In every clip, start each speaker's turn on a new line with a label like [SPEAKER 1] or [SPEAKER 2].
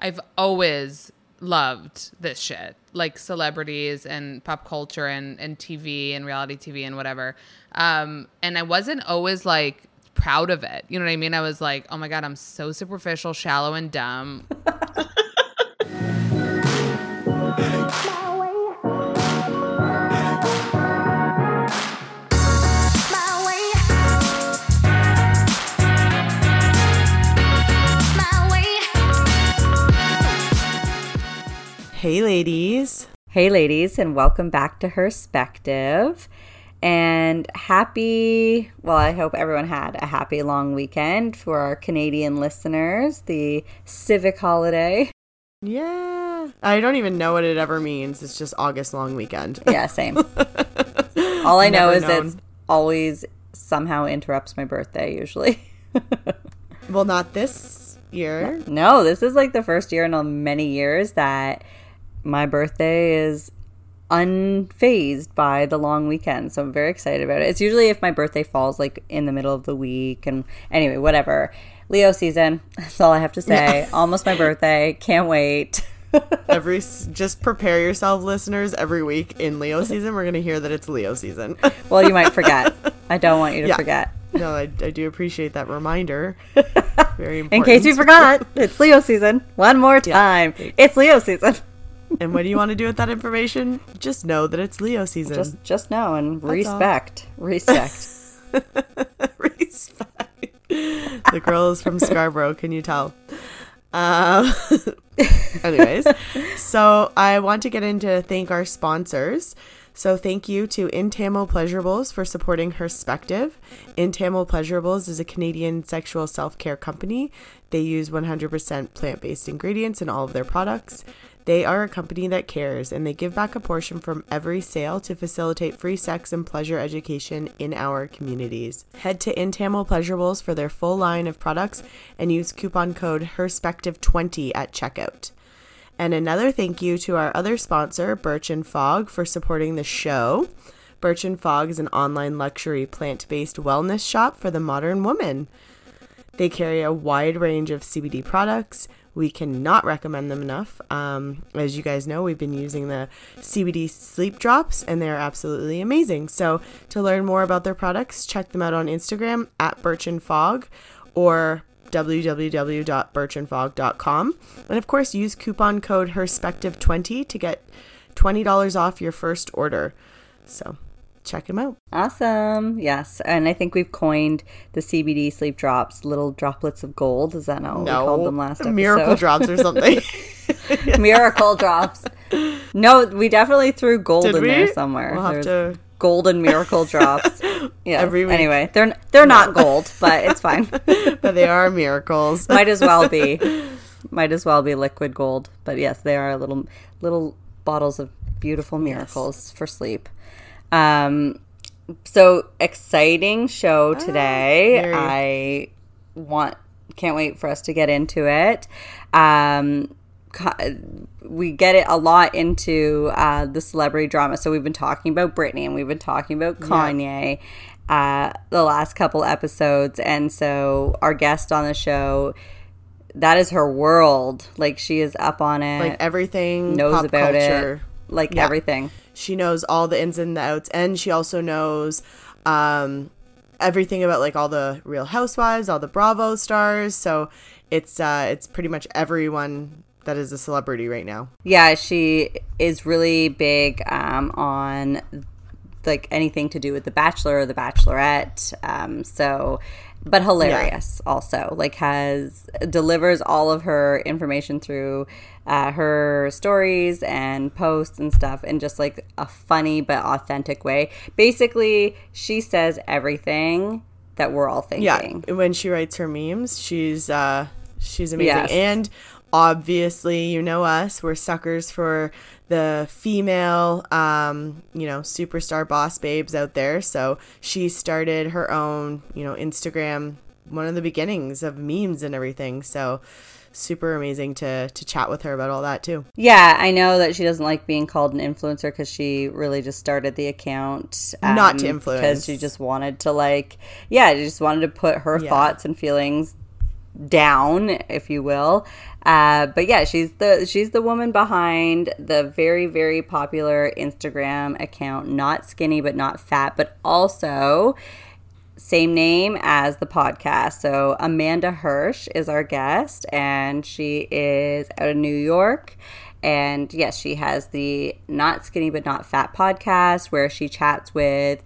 [SPEAKER 1] I've always loved this shit, like celebrities and pop culture and, and TV and reality TV and whatever. Um, and I wasn't always like proud of it. You know what I mean? I was like, oh my God, I'm so superficial, shallow, and dumb.
[SPEAKER 2] Hey, ladies.
[SPEAKER 3] Hey, ladies, and welcome back to Herspective. And happy, well, I hope everyone had a happy long weekend for our Canadian listeners, the civic holiday.
[SPEAKER 2] Yeah. I don't even know what it ever means. It's just August long weekend.
[SPEAKER 3] Yeah, same. All I know is it always somehow interrupts my birthday, usually.
[SPEAKER 2] well, not this year.
[SPEAKER 3] No, this is like the first year in many years that my birthday is unfazed by the long weekend. So I'm very excited about it. It's usually if my birthday falls like in the middle of the week. And anyway, whatever. Leo season. That's all I have to say. Almost my birthday. Can't wait.
[SPEAKER 2] every just prepare yourself listeners every week in leo season we're going to hear that it's leo season
[SPEAKER 3] well you might forget i don't want you to yeah. forget
[SPEAKER 2] no I, I do appreciate that reminder
[SPEAKER 3] very important in case you forgot it's leo season one more time yeah. it's leo season
[SPEAKER 2] and what do you want to do with that information? Just know that it's Leo season.
[SPEAKER 3] Just, just know and That's respect. All. Respect.
[SPEAKER 2] respect. The girl is from Scarborough. Can you tell? Uh, anyways, so I want to get into thank our sponsors. So thank you to Intamo Pleasurables for supporting Herspective. Intamo Pleasurables is a Canadian sexual self-care company. They use 100% plant-based ingredients in all of their products. They are a company that cares and they give back a portion from every sale to facilitate free sex and pleasure education in our communities. Head to Intamo Pleasurables for their full line of products and use coupon code HERSPECTIVE20 at checkout. And another thank you to our other sponsor, Birch and Fog, for supporting the show. Birch and Fog is an online luxury plant based wellness shop for the modern woman. They carry a wide range of CBD products, we cannot recommend them enough. Um, as you guys know, we've been using the CBD sleep drops and they're absolutely amazing. So, to learn more about their products, check them out on Instagram at Birch and Fog or www.birchandfog.com. And of course, use coupon code HERSPECTIVE20 to get $20 off your first order. So, check them out.
[SPEAKER 3] Awesome. Yes. And I think we've coined the CBD sleep drops little droplets of gold. Is that not what no, we called them last episode?
[SPEAKER 2] Miracle drops or something.
[SPEAKER 3] miracle drops. No, we definitely threw gold Did in we? there somewhere. We'll have to golden miracle drops. Yeah. Anyway, they're they're no. not gold, but it's fine.
[SPEAKER 2] but they are miracles.
[SPEAKER 3] Might as well be. Might as well be liquid gold. But yes, they are little little bottles of beautiful miracles yes. for sleep. Um, so exciting show ah, today. Ah, I want can't wait for us to get into it. Um, we get it a lot into uh, the celebrity drama. So we've been talking about Britney and we've been talking about Kanye yeah. uh, the last couple episodes, and so our guest on the show. That is her world. Like she is up on it.
[SPEAKER 2] Like everything knows about culture.
[SPEAKER 3] it like yeah. everything.
[SPEAKER 2] She knows all the ins and the outs, and she also knows um, everything about like all the Real Housewives, all the Bravo stars. So it's uh, it's pretty much everyone that is a celebrity right now.
[SPEAKER 3] Yeah, she is really big um, on like anything to do with the Bachelor or the Bachelorette. Um, so but hilarious yeah. also like has delivers all of her information through uh, her stories and posts and stuff in just like a funny but authentic way basically she says everything that we're all thinking
[SPEAKER 2] yeah when she writes her memes she's uh she's amazing yes. and obviously you know us we're suckers for the female um, you know superstar boss babes out there. So she started her own you know instagram one of the beginnings of memes and everything. So super amazing to to chat with her about all that too.
[SPEAKER 3] Yeah i know that she doesn't like being called an influencer because she really just started the account
[SPEAKER 2] um, not to influence
[SPEAKER 3] because she just wanted to like yeah she just wanted to put her yeah. thoughts and feelings down, if you will. Uh, but yeah, she's the she's the woman behind the very very popular Instagram account, not skinny but not fat, but also same name as the podcast. So Amanda Hirsch is our guest, and she is out of New York. And yes, she has the Not Skinny But Not Fat podcast where she chats with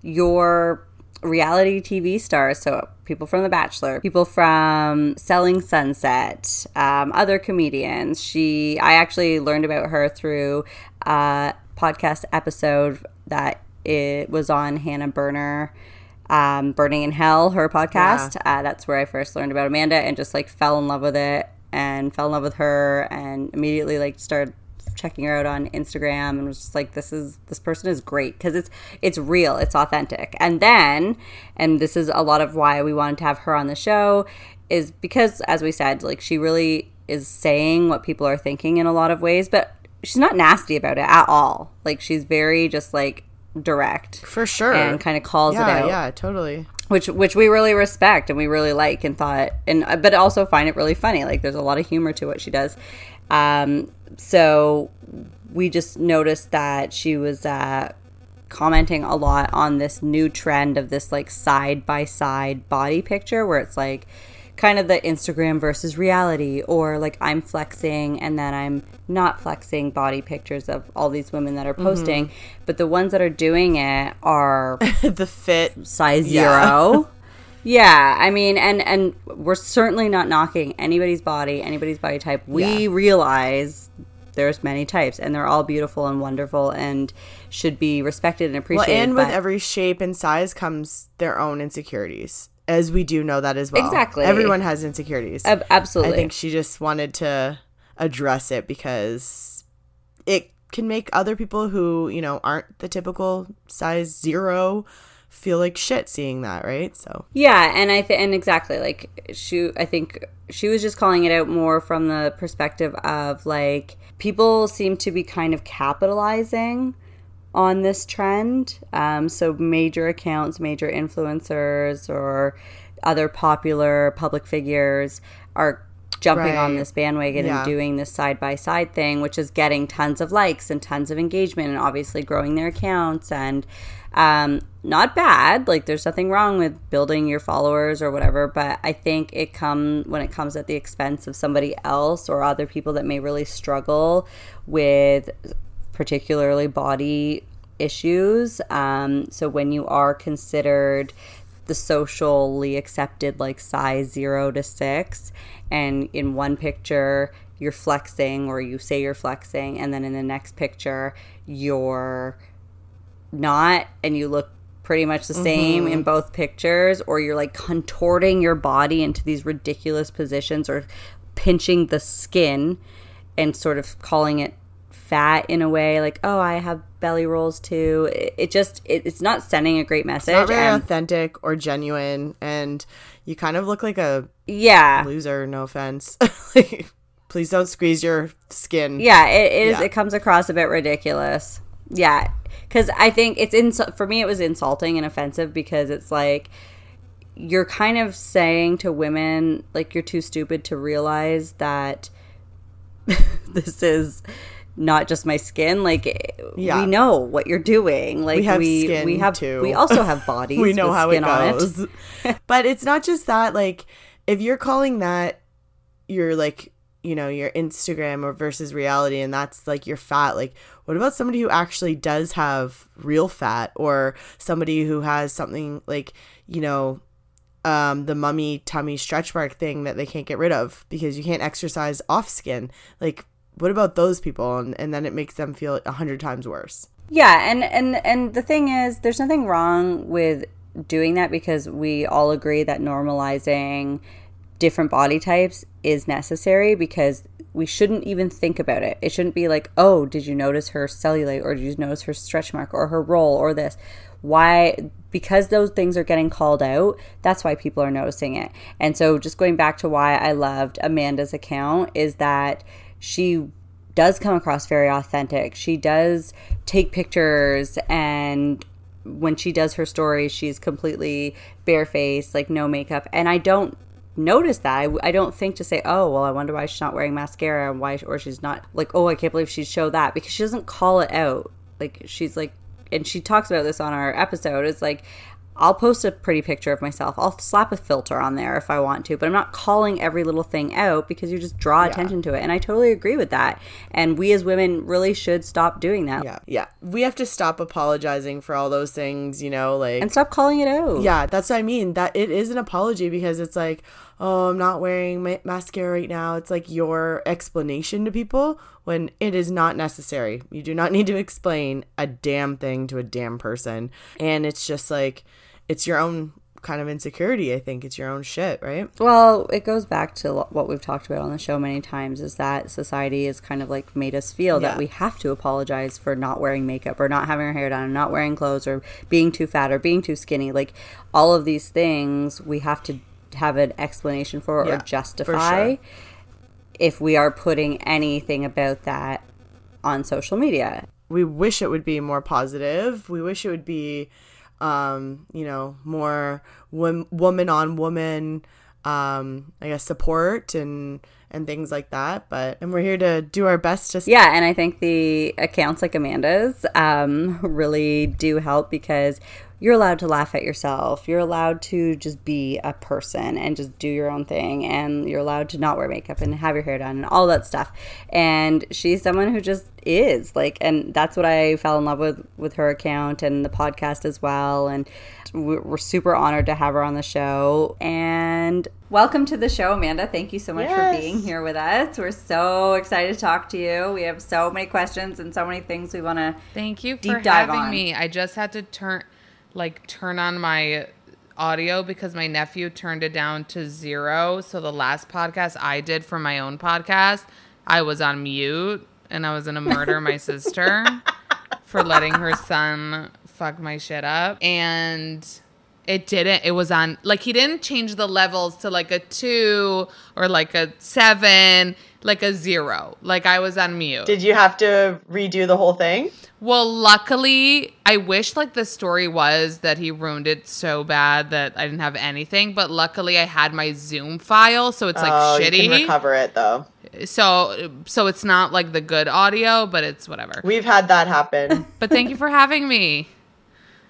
[SPEAKER 3] your reality TV stars. So people from The Bachelor, people from Selling Sunset, um, other comedians. She, I actually learned about her through a podcast episode that it was on Hannah Berner. Um, Berning in Hell, her podcast. Yeah. Uh, that's where I first learned about Amanda and just like fell in love with it and fell in love with her and immediately like started checking her out on Instagram and was just like this is this person is great. Because it's it's real. It's authentic. And then and this is a lot of why we wanted to have her on the show is because as we said like she really is saying what people are thinking in a lot of ways but she's not nasty about it at all. Like she's very just like direct
[SPEAKER 2] for sure.
[SPEAKER 3] and kind of calls
[SPEAKER 2] yeah,
[SPEAKER 3] it out.
[SPEAKER 2] yeah totally.
[SPEAKER 3] Which which we really respect and we really like and thought and but also find it really funny. Like there's a lot of humor to what she does um, so we just noticed that she was uh, commenting a lot on this new trend of this like side by side body picture where it's like kind of the Instagram versus reality, or like I'm flexing and then I'm not flexing body pictures of all these women that are mm-hmm. posting. Mm-hmm. But the ones that are doing it are
[SPEAKER 2] the fit
[SPEAKER 3] size zero. Yeah. I mean, and and we're certainly not knocking anybody's body, anybody's body type. We yeah. realize there's many types, and they're all beautiful and wonderful, and should be respected and appreciated.
[SPEAKER 2] Well, and with every shape and size comes their own insecurities, as we do know that as well.
[SPEAKER 3] Exactly,
[SPEAKER 2] everyone has insecurities.
[SPEAKER 3] Ab- absolutely,
[SPEAKER 2] I think she just wanted to address it because it can make other people who you know aren't the typical size zero feel like shit seeing that, right? So
[SPEAKER 3] yeah, and I think and exactly like she, I think she was just calling it out more from the perspective of like people seem to be kind of capitalizing on this trend. Um, so major accounts, major influencers, or other popular public figures are jumping right. on this bandwagon yeah. and doing this side by side thing, which is getting tons of likes and tons of engagement and obviously growing their accounts and um, not bad. Like there's nothing wrong with building your followers or whatever, but I think it come when it comes at the expense of somebody else or other people that may really struggle with particularly body issues. Um, so when you are considered the socially accepted like size zero to six, and in one picture you're flexing or you say you're flexing, and then in the next picture you're not and you look pretty much the same mm-hmm. in both pictures or you're like contorting your body into these ridiculous positions or pinching the skin and sort of calling it fat in a way like oh i have belly rolls too. It, it just it, it's not sending a great message
[SPEAKER 2] it's not very and, authentic or genuine and you kind of look like a
[SPEAKER 3] yeah.
[SPEAKER 2] loser no offense. Please don't squeeze your skin.
[SPEAKER 3] Yeah it is yeah. it comes across a bit ridiculous. Yeah because I think it's in for me it was insulting and offensive because it's like you're kind of saying to women like you're too stupid to realize that this is not just my skin like eh, yeah. we know what you're doing like we have we, skin we have too. we also have bodies
[SPEAKER 2] we know how it goes it. but it's not just that like if you're calling that you're like you know your instagram or versus reality and that's like your fat like what about somebody who actually does have real fat or somebody who has something like you know um, the mummy tummy stretch mark thing that they can't get rid of because you can't exercise off skin? Like what about those people? And, and then it makes them feel a hundred times worse.
[SPEAKER 3] Yeah and and and the thing is there's nothing wrong with doing that because we all agree that normalizing different body types is necessary because we shouldn't even think about it. It shouldn't be like, oh, did you notice her cellulite or did you notice her stretch mark or her roll or this? Why? Because those things are getting called out, that's why people are noticing it. And so, just going back to why I loved Amanda's account is that she does come across very authentic. She does take pictures and when she does her stories, she's completely barefaced, like no makeup. And I don't notice that. I, I don't think to say, oh, well, I wonder why she's not wearing mascara and why, or she's not like, oh, I can't believe she'd show that because she doesn't call it out. Like she's like, and she talks about this on our episode. It's like, I'll post a pretty picture of myself. I'll slap a filter on there if I want to, but I'm not calling every little thing out because you just draw attention to it. And I totally agree with that. And we as women really should stop doing that.
[SPEAKER 2] Yeah, yeah. We have to stop apologizing for all those things, you know, like
[SPEAKER 3] And stop calling it out.
[SPEAKER 2] Yeah, that's what I mean. That it is an apology because it's like, oh, I'm not wearing ma- mascara right now. It's like your explanation to people when it is not necessary. You do not need to explain a damn thing to a damn person. And it's just like, it's your own kind of insecurity. I think it's your own shit, right?
[SPEAKER 3] Well, it goes back to what we've talked about on the show many times is that society has kind of like made us feel
[SPEAKER 2] Yeah.
[SPEAKER 3] that we have to apologize for not wearing makeup or not having our hair done, or not wearing clothes or being too fat or being too skinny. Like all of these things we have to have an explanation for
[SPEAKER 2] Yeah,
[SPEAKER 3] or
[SPEAKER 2] for
[SPEAKER 3] justify
[SPEAKER 2] sure.
[SPEAKER 3] if we are putting anything about that on social media.
[SPEAKER 2] we wish it would be more positive. We wish it would be, um, you know, more wom- woman on woman, um, I guess support and and things like that. But and we're here to do our best to.
[SPEAKER 3] Yeah, and I think the accounts like Amanda's um, really do help because you're allowed to laugh at yourself. You're allowed to just be a person and just do your own thing. And you're allowed to not wear makeup and have your hair done and all that stuff. And she's someone who just is like, and that's what I fell in love with with her account and the podcast as well. And we're we're super honored to have her on the show. And welcome to the show, Amanda. Thank you so much
[SPEAKER 4] Yes.
[SPEAKER 3] for being here with us. We're so excited to talk to you. We have so many questions and so many things we want to.
[SPEAKER 1] Thank you for
[SPEAKER 3] dive
[SPEAKER 1] having
[SPEAKER 3] on.
[SPEAKER 1] me. I just had to turn like turn on my audio because my nephew turned it down to zero. So the last podcast I did for my own podcast, I was on mute and I was gonna murder my sister for letting her son fuck my shit up. And it didn't. It was on like he didn't change the levels to like a two or like a seven, like a zero. Like I was on mute.
[SPEAKER 4] Did you have to redo the whole thing?
[SPEAKER 1] Well, luckily, I wish like the story was that he ruined it so bad that I didn't have anything. But luckily, I had my Zoom file, so it's like
[SPEAKER 4] oh, you can
[SPEAKER 1] shitty.
[SPEAKER 4] recover it though.
[SPEAKER 1] So, so it's not like the good audio, but it's whatever.
[SPEAKER 4] We've had that happen.
[SPEAKER 1] But thank you for having me.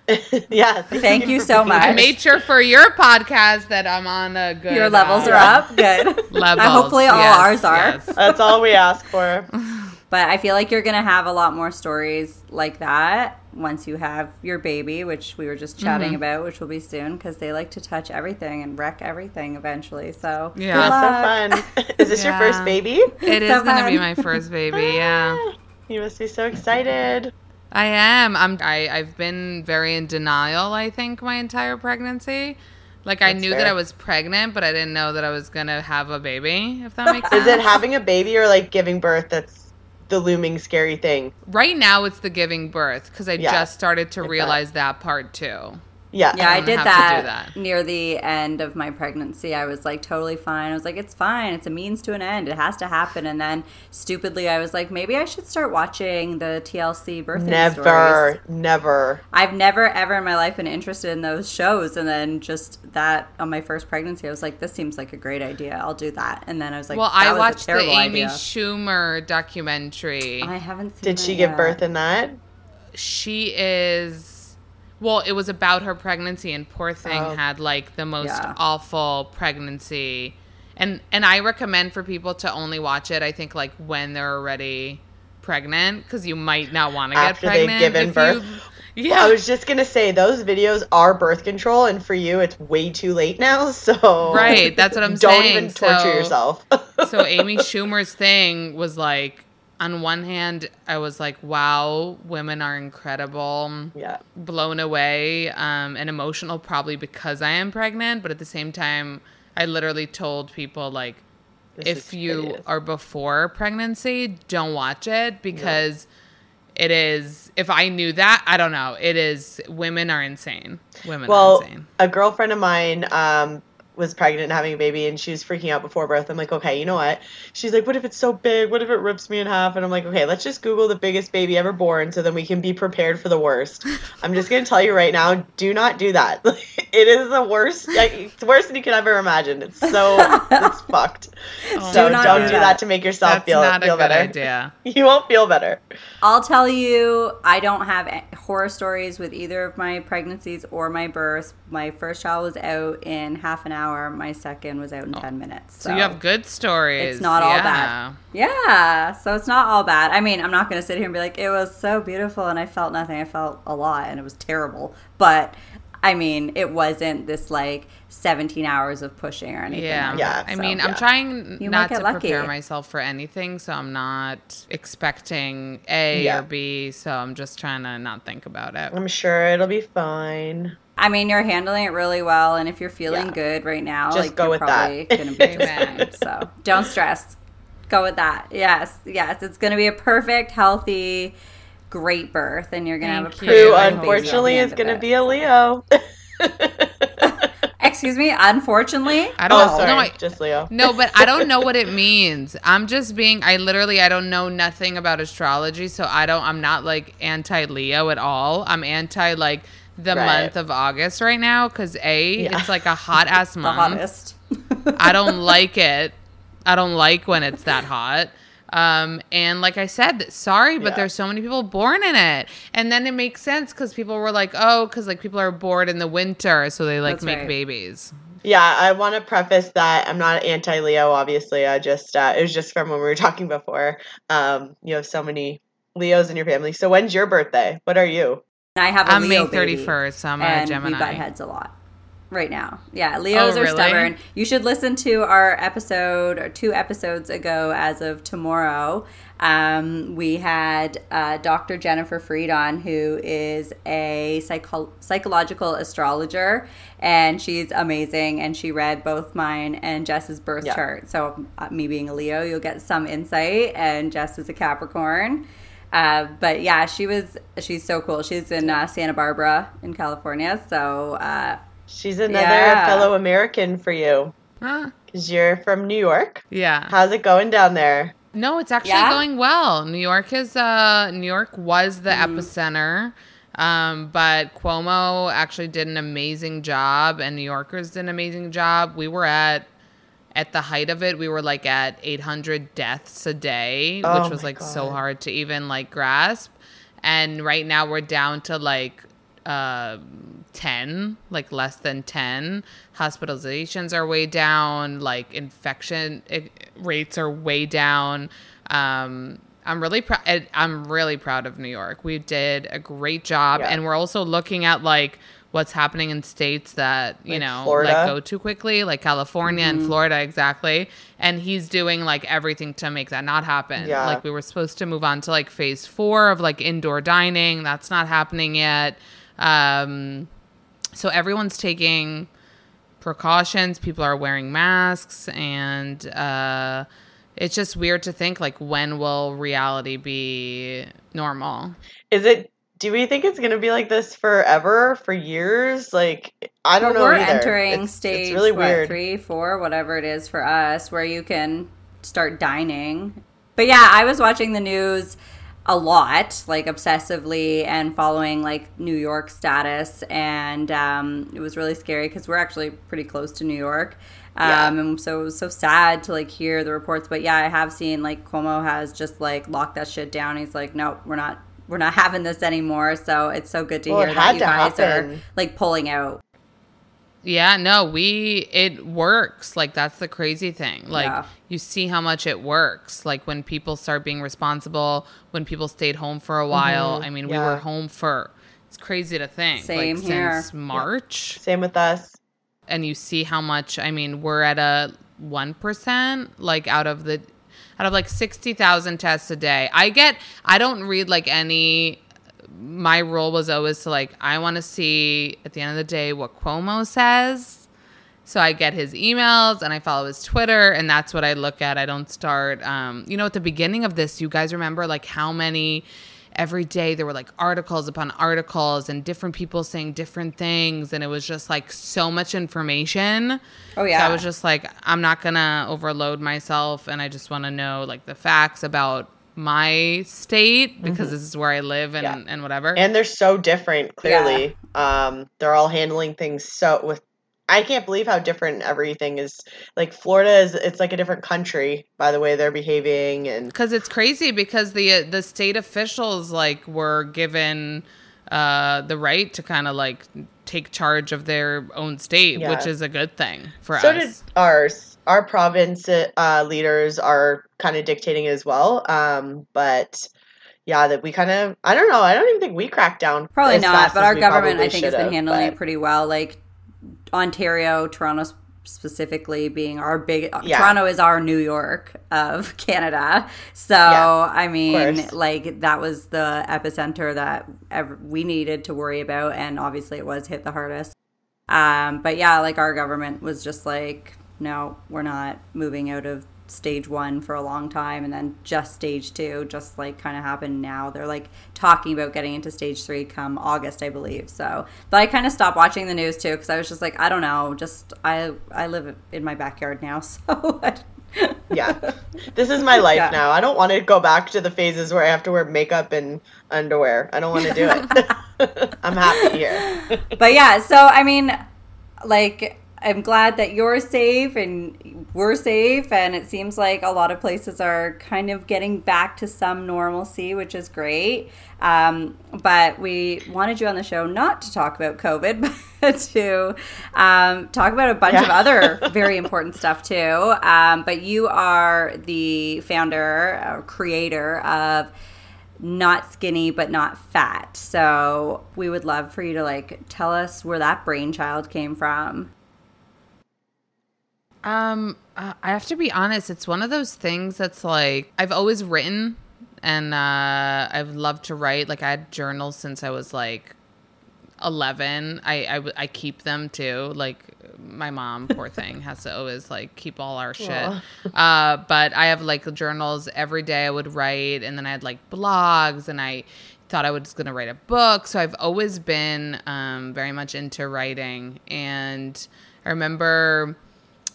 [SPEAKER 4] yeah.
[SPEAKER 3] Thank you
[SPEAKER 4] for
[SPEAKER 3] so much.
[SPEAKER 1] I made sure for your podcast that I'm on a good.
[SPEAKER 3] Your levels
[SPEAKER 1] uh,
[SPEAKER 3] are up. Good.
[SPEAKER 1] Levels.
[SPEAKER 3] hopefully, all
[SPEAKER 1] yes,
[SPEAKER 3] ours are.
[SPEAKER 1] yes.
[SPEAKER 4] That's all we ask for.
[SPEAKER 3] But I feel like you're going to have a lot more stories like that once you have your baby, which we were just chatting
[SPEAKER 1] Mm-hmm.
[SPEAKER 3] about, which will be soon because they like to touch everything and wreck everything eventually. So,
[SPEAKER 1] Yeah.
[SPEAKER 3] good
[SPEAKER 4] That's
[SPEAKER 3] luck.
[SPEAKER 4] so fun. Is this your first
[SPEAKER 1] Yeah.
[SPEAKER 4] baby?
[SPEAKER 1] It is
[SPEAKER 3] so
[SPEAKER 1] gonna be my first baby. Yeah.
[SPEAKER 4] You must be so excited.
[SPEAKER 1] I am. I'm. I, I've been very in denial. I think my entire pregnancy. Like I
[SPEAKER 4] That's
[SPEAKER 1] knew that. I was pregnant, but I didn't know that I was gonna have a baby. If that makes sense.
[SPEAKER 4] Is it having a baby or like giving birth that's the looming scary thing?
[SPEAKER 1] right now? It's the giving birth because I
[SPEAKER 4] Yeah,
[SPEAKER 1] just started to realize that part too.
[SPEAKER 4] Yeah.
[SPEAKER 3] Yeah, I
[SPEAKER 1] I'm
[SPEAKER 3] did
[SPEAKER 1] gonna have to do
[SPEAKER 3] that,
[SPEAKER 1] that.
[SPEAKER 3] near the end of my pregnancy. I was like totally fine. I was like, it's fine. It's a means to an end. It has to happen. And then stupidly, I was like, maybe I should start watching the TLC birthday
[SPEAKER 4] Never,
[SPEAKER 3] stories.
[SPEAKER 4] never.
[SPEAKER 3] I've never ever in my life been interested in those shows. And then just that on my first pregnancy, I was like, this seems like a great idea. I'll do that. And then I was like,
[SPEAKER 1] well,
[SPEAKER 3] that
[SPEAKER 1] I
[SPEAKER 3] was a
[SPEAKER 1] watched the Amy
[SPEAKER 3] idea.
[SPEAKER 1] Schumer documentary.
[SPEAKER 3] I haven't seen
[SPEAKER 4] Did
[SPEAKER 3] it
[SPEAKER 4] she give birth in that?
[SPEAKER 1] she is. Well, it was about her pregnancy, and poor thing
[SPEAKER 4] Oh.
[SPEAKER 1] had like the most
[SPEAKER 3] Yeah.
[SPEAKER 1] awful pregnancy. And and I recommend for people to only watch it. I think like when they're already pregnant, because you might not want to get
[SPEAKER 4] After they've given birth?
[SPEAKER 1] You, yeah,
[SPEAKER 4] I was just gonna say those videos are birth control, and for you, it's way too late now. So
[SPEAKER 1] Right, that's what I'm
[SPEAKER 4] Don't
[SPEAKER 1] saying,
[SPEAKER 4] even torture
[SPEAKER 1] so-
[SPEAKER 4] yourself.
[SPEAKER 1] so Amy Schumer's thing was like, on one hand, I was like, wow, women are incredible.
[SPEAKER 4] yeah,
[SPEAKER 1] blown away um, and emotional probably because I am pregnant, but at the same time, I literally told people like
[SPEAKER 4] This
[SPEAKER 1] if you
[SPEAKER 4] hideous.
[SPEAKER 1] are before pregnancy, don't watch it because it is if I knew that, I don't know. It is women are insane. Women are
[SPEAKER 4] Well,
[SPEAKER 1] insane.
[SPEAKER 4] a girlfriend of mine, um, was pregnant and having a baby and she was freaking out before birth. I'm like, okay, you know what? She's like, what if it's so big? What if it rips me in half? And I'm like, okay, let's just Google the biggest baby ever born so then we can be prepared for the worst. I'm just gonna tell you right now, do not do that. it is the worst. It's worse than you can ever imagine. It's so it's fucked. Oh, so
[SPEAKER 3] Do not
[SPEAKER 4] don't
[SPEAKER 3] do
[SPEAKER 4] do
[SPEAKER 3] that.
[SPEAKER 4] that to make yourself
[SPEAKER 1] That's
[SPEAKER 4] feel
[SPEAKER 1] not a
[SPEAKER 4] feel
[SPEAKER 1] good
[SPEAKER 4] better.
[SPEAKER 1] idea.
[SPEAKER 4] You won't feel better.
[SPEAKER 3] I'll tell you, I don't have horror stories with either of my pregnancies or my births. My first child was out in half an hour. My second was out in 10 minutes.
[SPEAKER 1] So, you have good stories.
[SPEAKER 3] It's not all
[SPEAKER 1] yeah.
[SPEAKER 3] bad. Yeah, so it's not all bad. I mean, I'm not going to sit here and be like, it was so beautiful and I felt nothing. I felt a lot and it was terrible. But I mean, it wasn't this like 17 hours of pushing or anything.
[SPEAKER 1] Yeah.
[SPEAKER 3] like
[SPEAKER 4] Yeah,
[SPEAKER 3] that,
[SPEAKER 1] I
[SPEAKER 3] so.
[SPEAKER 1] mean,
[SPEAKER 4] yeah.
[SPEAKER 1] I'm trying
[SPEAKER 3] You
[SPEAKER 1] not to
[SPEAKER 3] lucky.
[SPEAKER 1] prepare myself for anything, so I'm not expecting A
[SPEAKER 4] Yeah.
[SPEAKER 1] or B, so I'm just trying to not think about it.
[SPEAKER 4] I'm sure it'll be fine.
[SPEAKER 3] I mean, you're handling it really well, and if you're feeling
[SPEAKER 4] Yeah.
[SPEAKER 3] good right now,
[SPEAKER 4] Just
[SPEAKER 3] like
[SPEAKER 4] go
[SPEAKER 3] you're
[SPEAKER 4] with
[SPEAKER 3] probably
[SPEAKER 4] that.
[SPEAKER 3] gonna be just fine. So don't stress. Go with that. Yes, yes, it's gonna be a perfect, healthy, great birth, and you're gonna
[SPEAKER 1] Thank
[SPEAKER 3] have a
[SPEAKER 1] you.
[SPEAKER 3] pretty
[SPEAKER 4] Who unfortunately
[SPEAKER 3] at
[SPEAKER 4] is gonna
[SPEAKER 3] of
[SPEAKER 4] be a Leo.
[SPEAKER 3] Excuse me. Unfortunately,
[SPEAKER 1] I don't
[SPEAKER 4] oh, sorry,
[SPEAKER 1] know. I,
[SPEAKER 4] just Leo.
[SPEAKER 1] no, but I don't know what it means. I'm just being. I literally. I don't know nothing about astrology, so I don't. I'm not like anti Leo at all. I'm anti like the
[SPEAKER 4] Right.
[SPEAKER 1] month of August right now because a
[SPEAKER 4] Yeah.
[SPEAKER 1] it's like a hot ass month.
[SPEAKER 3] hottest.
[SPEAKER 1] I don't like it. I don't like when it's that hot. Um, and like I said, sorry, but
[SPEAKER 4] Yeah.
[SPEAKER 1] there's so many people born in it. And then it makes sense because people were like, oh, because like people are bored in the winter, so they like
[SPEAKER 3] That's
[SPEAKER 1] make
[SPEAKER 3] right.
[SPEAKER 1] babies.
[SPEAKER 4] Yeah, I want to preface that I'm not anti Leo, obviously. I just, uh, it was just from when we were talking before. Um, you have so many Leos in your family. So when's your birthday? What are you?
[SPEAKER 3] I have a
[SPEAKER 1] I'm May
[SPEAKER 3] Leo baby,
[SPEAKER 1] 31st, so I'm a
[SPEAKER 3] and
[SPEAKER 1] Gemini.
[SPEAKER 3] we butt heads a lot right now. Yeah, Leos
[SPEAKER 1] Oh,
[SPEAKER 3] are
[SPEAKER 1] really?
[SPEAKER 3] stubborn. You should listen to our episode or two episodes ago, as of tomorrow. Um, we had uh, Dr. Jennifer Freed on, who is a psycho- psychological astrologer, and she's amazing. And she read both mine and Jess's birth
[SPEAKER 4] Yeah.
[SPEAKER 3] chart. So, uh, me being a Leo, you'll get some insight, and Jess is a Capricorn. Uh, but yeah, she was she's so cool. She's in uh, Santa Barbara in California. So uh,
[SPEAKER 4] She's another
[SPEAKER 3] Yeah.
[SPEAKER 4] fellow American for you
[SPEAKER 1] Huh?
[SPEAKER 4] because you're from New York.
[SPEAKER 1] Yeah.
[SPEAKER 4] How's it going down there?
[SPEAKER 1] No, it's actually
[SPEAKER 3] Yeah?
[SPEAKER 1] going well. New York is uh New York was the
[SPEAKER 3] Mm-hmm.
[SPEAKER 1] epicenter. Um, but Cuomo actually did an amazing job and New Yorkers did an amazing job. We were at at the height of it, we were like at 800 deaths a day,
[SPEAKER 4] Oh
[SPEAKER 1] which was like so hard to even like grasp. And right now we're down to like uh 10 like less than 10 hospitalizations are way down like infection rates are way down. Um i'm really proud i'm really proud of new york. We did a great job.
[SPEAKER 4] Yeah.
[SPEAKER 1] and we're also looking at like what's happening in states that you
[SPEAKER 4] Like
[SPEAKER 1] know
[SPEAKER 4] Florida?
[SPEAKER 1] like go too quickly like california and florida exactly. And he's doing like everything to make that not happen.
[SPEAKER 4] Yeah.
[SPEAKER 1] like we were supposed to move on to like phase four of like indoor dining. That's not happening yet. Um so everyone's taking precautions. People are wearing masks. And uh it's just weird to think like when will reality be normal?
[SPEAKER 4] Is it? Do we think it's gonna be like this forever, for years? Like I don't
[SPEAKER 3] well,
[SPEAKER 4] know.
[SPEAKER 3] we're
[SPEAKER 4] either.
[SPEAKER 3] entering
[SPEAKER 4] It's-
[SPEAKER 3] stage
[SPEAKER 4] It's really
[SPEAKER 3] what,
[SPEAKER 4] weird.
[SPEAKER 3] three, four, whatever it is for us, where you can start dining. But yeah, I was watching the news a lot, like obsessively, and following like New York status, and um, it was really scary because we're actually pretty close to New York.
[SPEAKER 4] Yeah.
[SPEAKER 3] Um, and so it was so sad to like hear the reports. But yeah, I have seen like Cuomo has just like locked that shit down. He's like, no, we're not. We're not having this anymore. So it's so good to
[SPEAKER 4] Well, it
[SPEAKER 3] hear
[SPEAKER 4] had
[SPEAKER 3] that you
[SPEAKER 4] to
[SPEAKER 3] guys are like pulling out.
[SPEAKER 1] Yeah, no, we it works. Like that's the crazy thing. Like
[SPEAKER 3] Yeah.
[SPEAKER 1] you see how much it works. Like when people start being responsible, when people stayed home for a while. Mm-hmm. I mean, we were home for it's crazy to think.
[SPEAKER 3] Same
[SPEAKER 1] like
[SPEAKER 3] here.
[SPEAKER 1] since March.
[SPEAKER 4] Same with us.
[SPEAKER 1] And you see how much I mean, we're at a one percent, like out of the out of like sixty thousand tests a day. I get I don't read like any my rule was always to like I want to see at the end of the day what Cuomo says. So I get his emails and I follow his Twitter and that's what I look at. I don't start um you know at the beginning of this you guys remember like how many every day there were like articles upon articles and different people saying different things and it was just like so much information.
[SPEAKER 3] Oh,
[SPEAKER 1] So
[SPEAKER 3] yeah.
[SPEAKER 1] I was just like I'm not to overload myself and I just want to know like the facts about my state because this is where I live and
[SPEAKER 4] Yeah.
[SPEAKER 1] and whatever.
[SPEAKER 4] and they're so different clearly um they're all handling things so with i can't believe how different everything is like florida is it's like a different country by the way they're behaving and
[SPEAKER 1] because it's crazy because the uh, the state officials like were given uh the right to kind of like take charge of their own state
[SPEAKER 4] Yeah.
[SPEAKER 1] which is a good thing for
[SPEAKER 4] so
[SPEAKER 1] us So
[SPEAKER 4] did ours our province uh, leaders are kind of dictating it as well um but yeah that we kind of i don't know i don't even think we cracked down
[SPEAKER 3] Probably not, but our government, I think, has been handling
[SPEAKER 4] but-
[SPEAKER 3] it pretty well. Like Ontario, Toronto specifically being our big.
[SPEAKER 4] Yeah.
[SPEAKER 3] Toronto is our New York of Canada. So
[SPEAKER 4] Yeah,
[SPEAKER 3] I mean, like that was the epicenter that ev- we needed to worry about, and obviously it was hit the hardest. Um, but yeah, like our government was just like, no, we're not moving out of stage one for a long time, and then just stage two, just like kind of happened now. They're like talking about getting into stage three come August, I believe. So, but I kind of stopped watching the news too because I was just like, I don't know, just I I live in my backyard now, so.
[SPEAKER 4] Yeah this is my life
[SPEAKER 3] Yeah.
[SPEAKER 4] now i don't want to go back to the phases where i have to wear makeup and underwear i don't want to do it i'm happy here
[SPEAKER 3] but yeah, so I mean, like, I'm glad that you're safe and we're safe, and it seems like a lot of places are kind of getting back to some normalcy, which is great. Um, but we wanted you on the show not to talk about COVID, but to um, talk about a bunch of other very important stuff too. Um, but you are the founder, or creator of not skinny but not fat. So we would love for you to like tell us where that brainchild came from.
[SPEAKER 1] Um, uh, I have to be honest. It's one of those things that's like I've always written, and uh, I've loved to write. Like I had journals since I was like eleven. I I keep them too. Like my mom, poor thing, has to always like keep all our shit. Uh, but I have like journals every day. I would write, and then I had like blogs, and I thought I was going to write a book. So I've always been um, very much into writing, and I remember.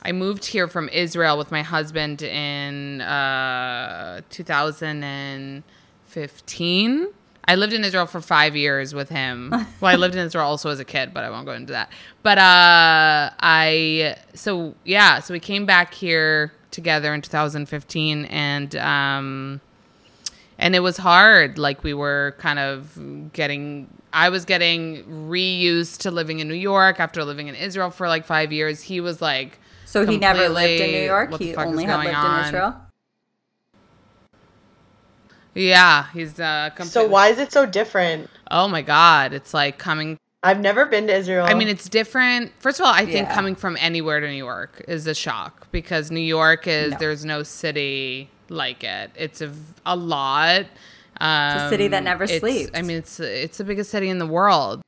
[SPEAKER 1] I moved here from Israel with my husband in uh, 2015. I lived in Israel for five years with him. well, I lived in Israel also as a kid, but I won't go into that. But uh, I, so yeah, so we came back here together in 2015 and, um, and it was hard. Like we were kind of getting, I was getting reused to living in New York after living in Israel for like five years. He was like,
[SPEAKER 3] So he never lived in New York. He only had lived
[SPEAKER 1] on?
[SPEAKER 3] in Israel.
[SPEAKER 1] Yeah, he's uh.
[SPEAKER 4] so why is it so different
[SPEAKER 1] Oh my god, it's like coming.
[SPEAKER 4] i've never been to israel
[SPEAKER 1] I mean, it's different. First of all, I think
[SPEAKER 3] Yeah.
[SPEAKER 1] coming from anywhere to New York is a shock because New York is
[SPEAKER 3] No.
[SPEAKER 1] there's no city like it. It's a a lot. Um,
[SPEAKER 3] a city that never
[SPEAKER 1] it's-
[SPEAKER 3] sleeps.
[SPEAKER 1] I mean, it's it's the biggest city in the world.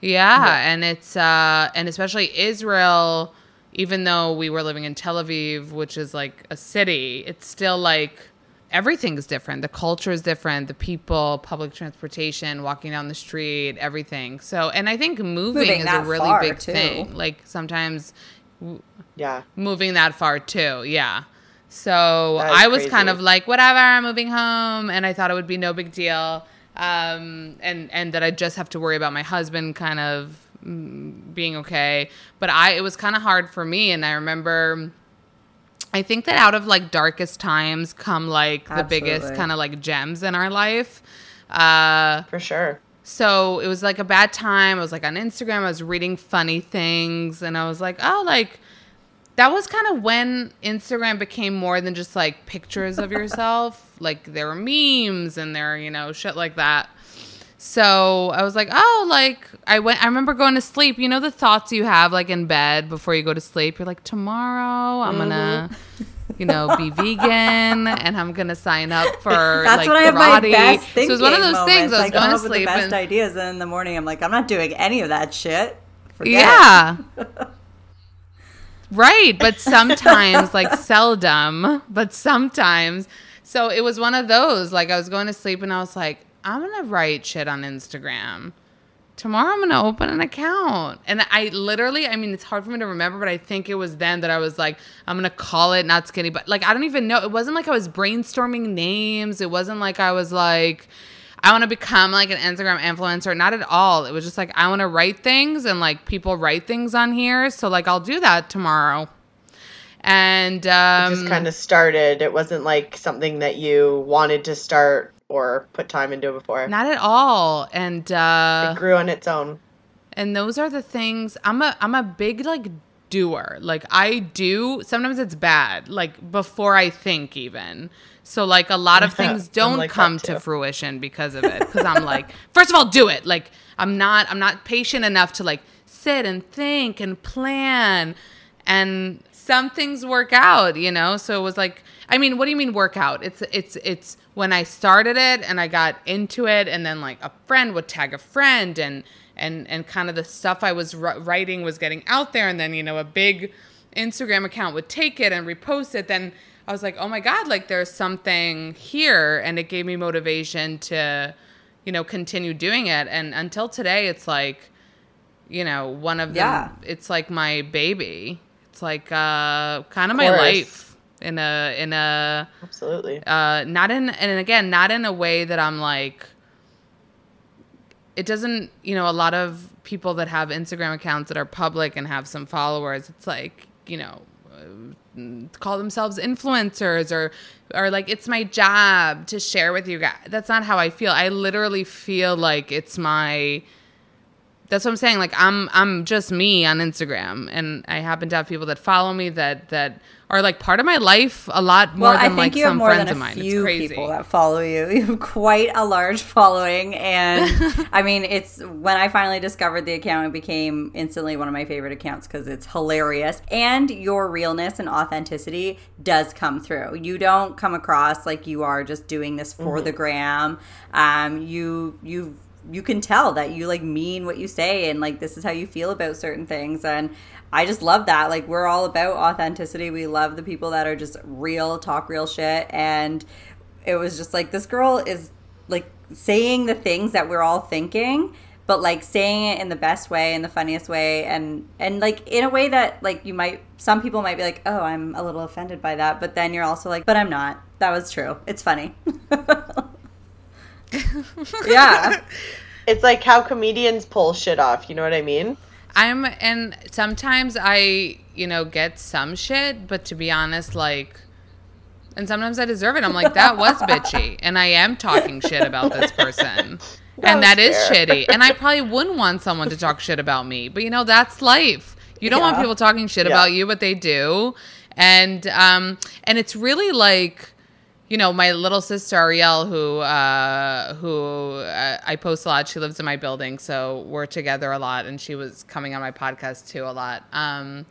[SPEAKER 1] Yeah, and it's uh and especially Israel. Even though we were living in Tel Aviv, which is like a city, it's still like everything's different. The culture is different. The people, public transportation, walking down the street, everything. So, and I think moving,
[SPEAKER 3] Moving
[SPEAKER 1] is a really big
[SPEAKER 3] too.
[SPEAKER 1] thing. Like sometimes
[SPEAKER 4] yeah
[SPEAKER 1] moving that far too. Yeah. So I was kind of like, whatever, I'm moving home, and I thought it would be no big deal, um, and and that I just have to worry about my husband kind of being okay. But I, it was kind of hard for me, and I remember. I think that out of like darkest times come like the biggest kind of like gems in our life. Uh,
[SPEAKER 4] for sure
[SPEAKER 1] so it was like a bad time. I was like on Instagram, I was reading funny things, and I was like, oh, like that was kind of when Instagram became more than just like pictures of yourself. like there were memes and there, you know, shit like that. So I was like, oh, like I went. I remember going to sleep. You know the thoughts you have like in bed before you go to sleep. You're like, tomorrow I'm gonna, mm-hmm. you know, be vegan and I'm gonna sign up for
[SPEAKER 3] That's
[SPEAKER 1] like
[SPEAKER 3] when I have my best
[SPEAKER 1] so it was one of those
[SPEAKER 3] moments.
[SPEAKER 1] things. I was
[SPEAKER 3] come
[SPEAKER 1] going to
[SPEAKER 3] with the
[SPEAKER 1] sleep
[SPEAKER 3] best
[SPEAKER 1] and
[SPEAKER 3] ideas, and in the morning I'm like, I'm not doing any of that shit. Forget.
[SPEAKER 1] Yeah. right. But sometimes, like seldom, but sometimes. So it was one of those. Like I was going to sleep and I was like, I'm gonna write shit on Instagram. Tomorrow I'm gonna open an account. And I literally, I mean, it's hard for me to remember, but I think it was then that I was like, I'm gonna call it not skinny, but like I don't even know. It wasn't like I was brainstorming names. It wasn't like I was like, I want to become like an Instagram influencer. Not at all. It was just like I want to write things and like people write things on here. So like I'll do that tomorrow. And um,
[SPEAKER 4] just kind of started. It wasn't like something that you wanted to start or put time into it before.
[SPEAKER 1] not at all. And uh,
[SPEAKER 4] it grew on its own.
[SPEAKER 1] and those are the things i'm a i'm a big like doer. Like i do sometimes it's bad like before i think even. So like a lot of things don't
[SPEAKER 4] like
[SPEAKER 1] come to fruition because of it because i'm like first of all do it. Like i'm not i'm not patient enough to like sit and think and plan. And some things work out you know? So it was like i mean what do you mean work out? It's it's it's when i started it and i got into it and then like a friend would tag a friend and and and kind of the stuff i was wri- writing was getting out there and then you know a big instagram account would take it and repost it then i was like oh my god like there's something here and it gave me motivation to you know continue doing it and until today it's like you know one of them
[SPEAKER 3] Yeah.
[SPEAKER 1] it's like my baby. It's like uh kind of my life in a in a
[SPEAKER 4] Absolutely.
[SPEAKER 1] uh not in and again not in a way that i'm like it doesn't you know a lot of people that have instagram accounts that are public and have some followers it's like you know uh, call themselves influencers or or like it's my job to share with you guys that's not how i feel i literally feel like it's my that's what I'm saying. Like I'm I'm just me on Instagram, and I happen to have people that follow me that that are like part of my life a lot more
[SPEAKER 3] Well, I
[SPEAKER 1] than
[SPEAKER 3] think
[SPEAKER 1] like
[SPEAKER 3] you have
[SPEAKER 1] some
[SPEAKER 3] more
[SPEAKER 1] friends
[SPEAKER 3] than
[SPEAKER 1] of mine. It's
[SPEAKER 3] few
[SPEAKER 1] crazy.
[SPEAKER 3] people that follow you. You have quite a large following, and I mean, it's when I finally discovered the account, it became instantly one of my favorite accounts because it's hilarious, and your realness and authenticity does come through. You don't come across like you are just doing this for
[SPEAKER 1] Mm-hmm.
[SPEAKER 3] the gram. Um, you you you can tell that you like mean what you say and like this is how you feel about certain things and I just love that. Like we're all about authenticity. We love the people that are just real, talk real shit and it was just like this girl is like saying the things that we're all thinking but like saying it in the best way in the funniest way and and like in a way that like you might some people might be like oh i'm a little offended by that but then you're also like but i'm not that was true it's funny yeah
[SPEAKER 4] It's like how comedians pull shit off. You know what I mean?
[SPEAKER 1] I'm and sometimes I you know get some shit, but to be honest, like. And sometimes I deserve it. I'm like, that was bitchy. And I am talking shit about this person. and that
[SPEAKER 4] was
[SPEAKER 1] is shitty. And I probably wouldn't want someone to talk shit about me. But you know, that's life. You don't want people talking shit
[SPEAKER 4] Yeah.
[SPEAKER 1] about you, but they do. And um and it's really like you know, my little sister Ariel, who uh, who uh, I post a lot. She lives in my building, so we're together a lot, and she was coming on my podcast too a lot. Um,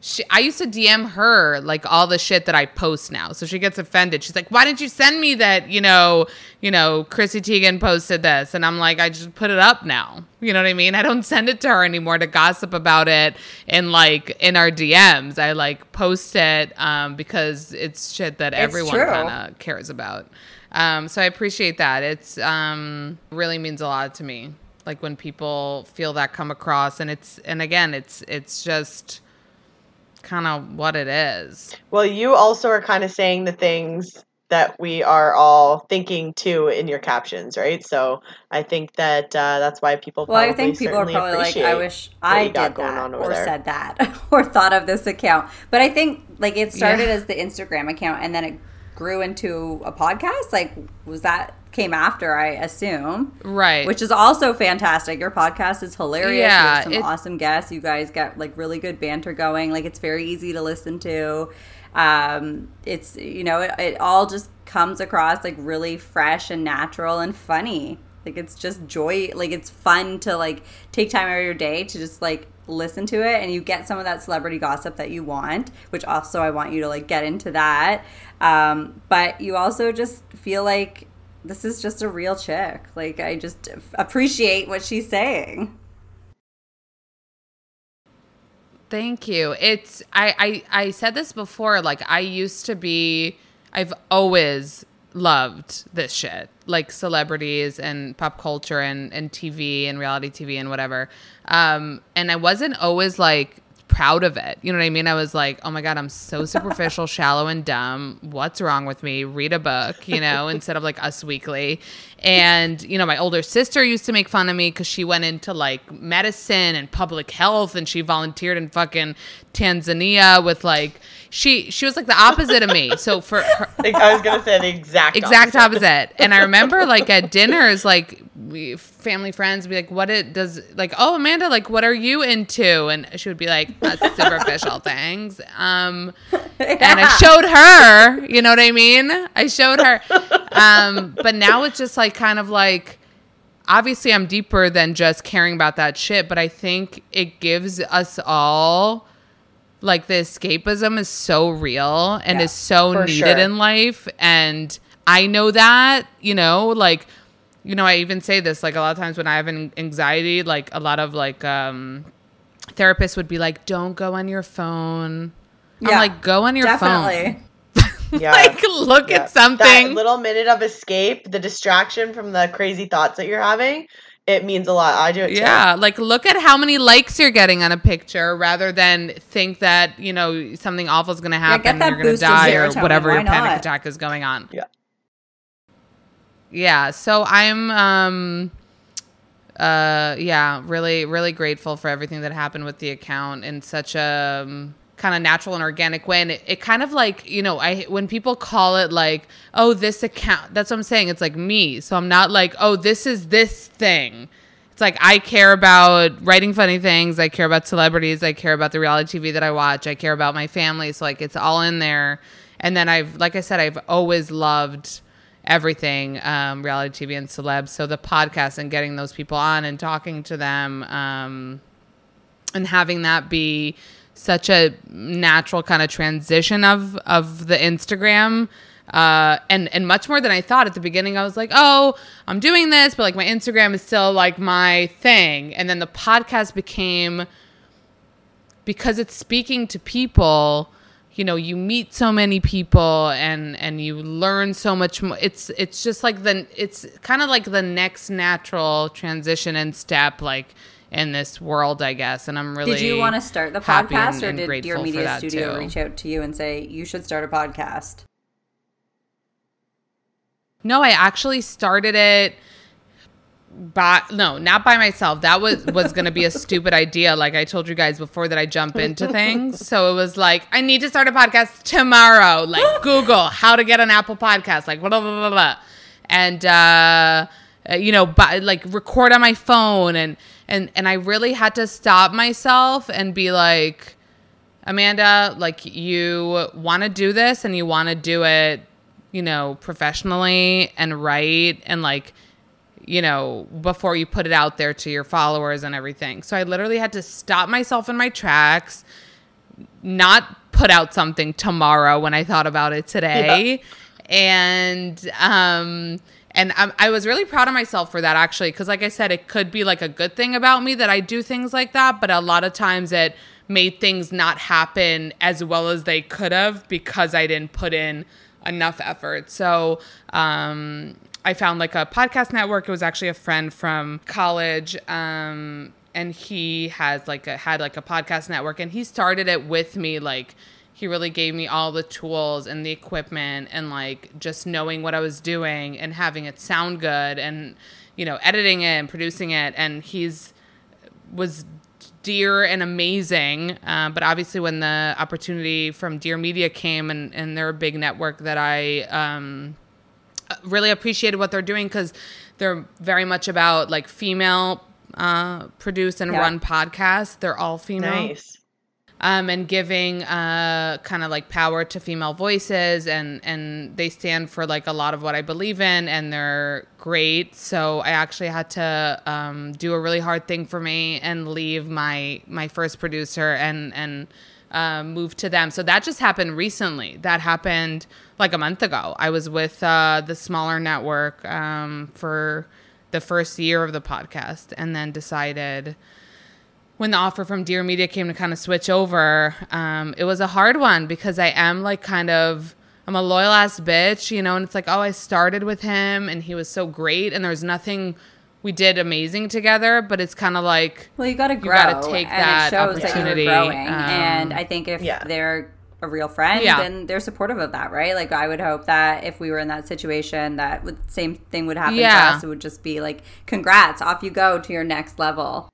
[SPEAKER 1] she, I used to DM her like all the shit that I post now, so she gets offended. She's like, "Why didn't you send me that?" You know, you know, Chrissy Teigen posted this, and I'm like, I just put it up now. You know what I mean? I don't send it to her anymore to gossip about it in like in our DMs. I like post it um, because it's shit that everyone kind of cares about. Um, so I appreciate that. It's um, really means a lot to me. Like when people feel that come across, and it's and again, it's it's just kind of what it is.
[SPEAKER 4] Well, you also are kind of saying the things that we are all thinking too in your captions, right? So I think that uh, that's why people.
[SPEAKER 3] Well, I think people are probably like, I wish I
[SPEAKER 4] you
[SPEAKER 3] did
[SPEAKER 4] going
[SPEAKER 3] that
[SPEAKER 4] on
[SPEAKER 3] or
[SPEAKER 4] there.
[SPEAKER 3] said that or thought of this account. But I think like it started
[SPEAKER 1] Yeah.
[SPEAKER 3] as the Instagram account and then it grew into a podcast. Like, was that came after? I assume.
[SPEAKER 1] Right.
[SPEAKER 3] Which is also fantastic. Your podcast is hilarious.
[SPEAKER 1] Yeah,
[SPEAKER 3] you have some
[SPEAKER 1] it-
[SPEAKER 3] awesome guests. You guys get like really good banter going. Like it's very easy to listen to. Um, it's you know it, it all just comes across like really fresh and natural and funny. Like it's just joy. Like it's fun to like take time out of your day to just like listen to it, and you get some of that celebrity gossip that you want. Which also I want you to like get into that. Um, but you also just feel like this is just a real chick. Like I just appreciate what she's saying.
[SPEAKER 1] Thank you. It's I, I I said this before. Like I used to be. I've always loved this shit, like celebrities and pop culture and, and TV and reality TV and whatever. Um, and I wasn't always like proud of it. You know what I mean? I was like, oh my God, I'm so superficial, shallow, and dumb. What's wrong with me? Read a book, you know, instead of like Us Weekly. And, you know, my older sister used to make fun of me because she went into like medicine and public health and she volunteered in fucking Tanzania with like, she she was like the opposite of me. So for her,
[SPEAKER 4] I was gonna say the exact
[SPEAKER 1] exact opposite. opposite. And I remember like at dinners, like we, family friends be like, "What it does?" Like, "Oh, Amanda, like, what are you into?" And she would be like, "Superficial things." Um, and I showed her. You know what I mean? I showed her. Um, but now it's just like kind of like obviously I'm deeper than just caring about that shit, but I think it gives us all like the escapism is so real and
[SPEAKER 3] Yeah,
[SPEAKER 1] is so needed
[SPEAKER 4] sure.
[SPEAKER 1] in life and i know that you know like you know i even say this like a lot of times when i have an anxiety like a lot of like um therapists would be like don't go on your phone i'm
[SPEAKER 3] Yeah,
[SPEAKER 1] like go on your
[SPEAKER 3] Definitely.
[SPEAKER 1] phone
[SPEAKER 4] Yeah.
[SPEAKER 1] like look
[SPEAKER 4] Yeah.
[SPEAKER 1] at something
[SPEAKER 4] That little minute of escape, the distraction from the crazy thoughts that you're having, it means a lot. I do it too.
[SPEAKER 1] Yeah, like look at how many likes you're getting on a picture rather than think that, you know, something awful is going to happen,
[SPEAKER 3] get that
[SPEAKER 1] you're going to
[SPEAKER 3] boost of
[SPEAKER 1] die or
[SPEAKER 3] serotonin,
[SPEAKER 1] whatever your
[SPEAKER 3] why
[SPEAKER 1] panic attack is going on.
[SPEAKER 4] Yeah.
[SPEAKER 1] Yeah, so I'm um uh yeah, really really grateful for everything that happened with the account in such a um, kind of natural and organic way and it, it kind of like you know i when people call it like oh this account that's what i'm saying it's like me so i'm not like oh this is this thing it's like I care about writing funny things. I care about celebrities. I care about the reality TV that I watch. I care about my family. So like it's all in there. And then I've, like I said, I've always loved everything um, reality TV and celebs. So the podcast and getting those people on and talking to them um, and having that be such a natural kind of transition of of the Instagram uh, and and much more than I thought at the beginning. I was like, oh, I'm doing this, but like my Instagram is still like my thing. And then the podcast became because it's speaking to people. You know, you meet so many people and and you learn so much more. It's it's just like the it's kind of like the next natural transition and step like in this world, I guess. And I'm really
[SPEAKER 3] Did you want to start the podcast,
[SPEAKER 1] and-
[SPEAKER 3] or
[SPEAKER 1] and
[SPEAKER 3] did
[SPEAKER 1] for
[SPEAKER 3] Media Studio
[SPEAKER 1] too.
[SPEAKER 3] reach out to you and say you should start a podcast?
[SPEAKER 1] No, I actually started it by no, not by myself. That was was going to be a stupid idea like I told you guys before that I jump into things. So it was like I need to start a podcast tomorrow. Like Google how to get an Apple podcast like blah blah blah blah. blah. And uh uh, you know, but like record on my phone and and and I really had to stop myself and be like Amanda, like you want to do this and you want to do it, you know, professionally and right and like you know, before you put it out there to your followers and everything. So I literally had to stop myself in my tracks, not put out something tomorrow when I thought about it today. And um and I, I was really proud of myself for that actually because like i said it could be like a good thing about me that i do things like that but a lot of times it made things not happen as well as they could have because i didn't put in enough effort. So um, i found like a podcast network. It was actually a friend from college um, and he has like a had like a podcast network and he started it with me like he really gave me all the tools and the equipment and like just knowing what I was doing and having it sound good and you know editing it and producing it and he's was dear and amazing uh, but obviously when the opportunity from dear media came and, and they're a big network that i um, really appreciated what they're doing because they're very much about like female uh, produce and
[SPEAKER 3] Yeah.
[SPEAKER 1] run podcasts they're all female
[SPEAKER 4] Nice.
[SPEAKER 1] Um, and giving uh, kind of like power to female voices and and they stand for like a lot of what I believe in and they're great. So I actually had to um, do a really hard thing for me and leave my my first producer and and um, move to them. So that just happened recently. That happened like a month ago. I was with uh, the smaller network um, for the first year of the podcast and then decided when the offer from Dear Media came to kind of switch over, um, it was a hard one because I am like kind of I'm a loyal ass bitch, you know, and it's like, oh, I started with him and he was so great and there's nothing we did amazing together, but it's kind of like
[SPEAKER 3] Well, you got to grow.
[SPEAKER 1] You gotta take
[SPEAKER 3] and
[SPEAKER 1] that
[SPEAKER 3] it shows
[SPEAKER 1] opportunity,
[SPEAKER 3] that growing.
[SPEAKER 1] um,
[SPEAKER 3] and I think if
[SPEAKER 4] Yeah.
[SPEAKER 3] they're a real friend,
[SPEAKER 1] Yeah.
[SPEAKER 3] then they're supportive of that, right? Like I would hope that if we were in that situation, that would, same thing would happen
[SPEAKER 1] Yeah.
[SPEAKER 3] to us. It would just be like, "Congrats, off you go to your next level."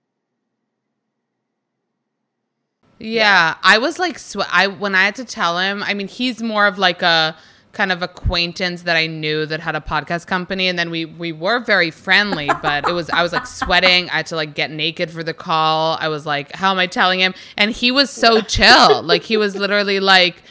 [SPEAKER 1] Yeah, I was like, sw- I when I had to tell him. I mean, he's more of like a kind of acquaintance that I knew that had a podcast company, and then we we were very friendly. But it was I was like sweating. I had to like get naked for the call. I was like, how am I telling him? And he was so chill. Like he was literally like.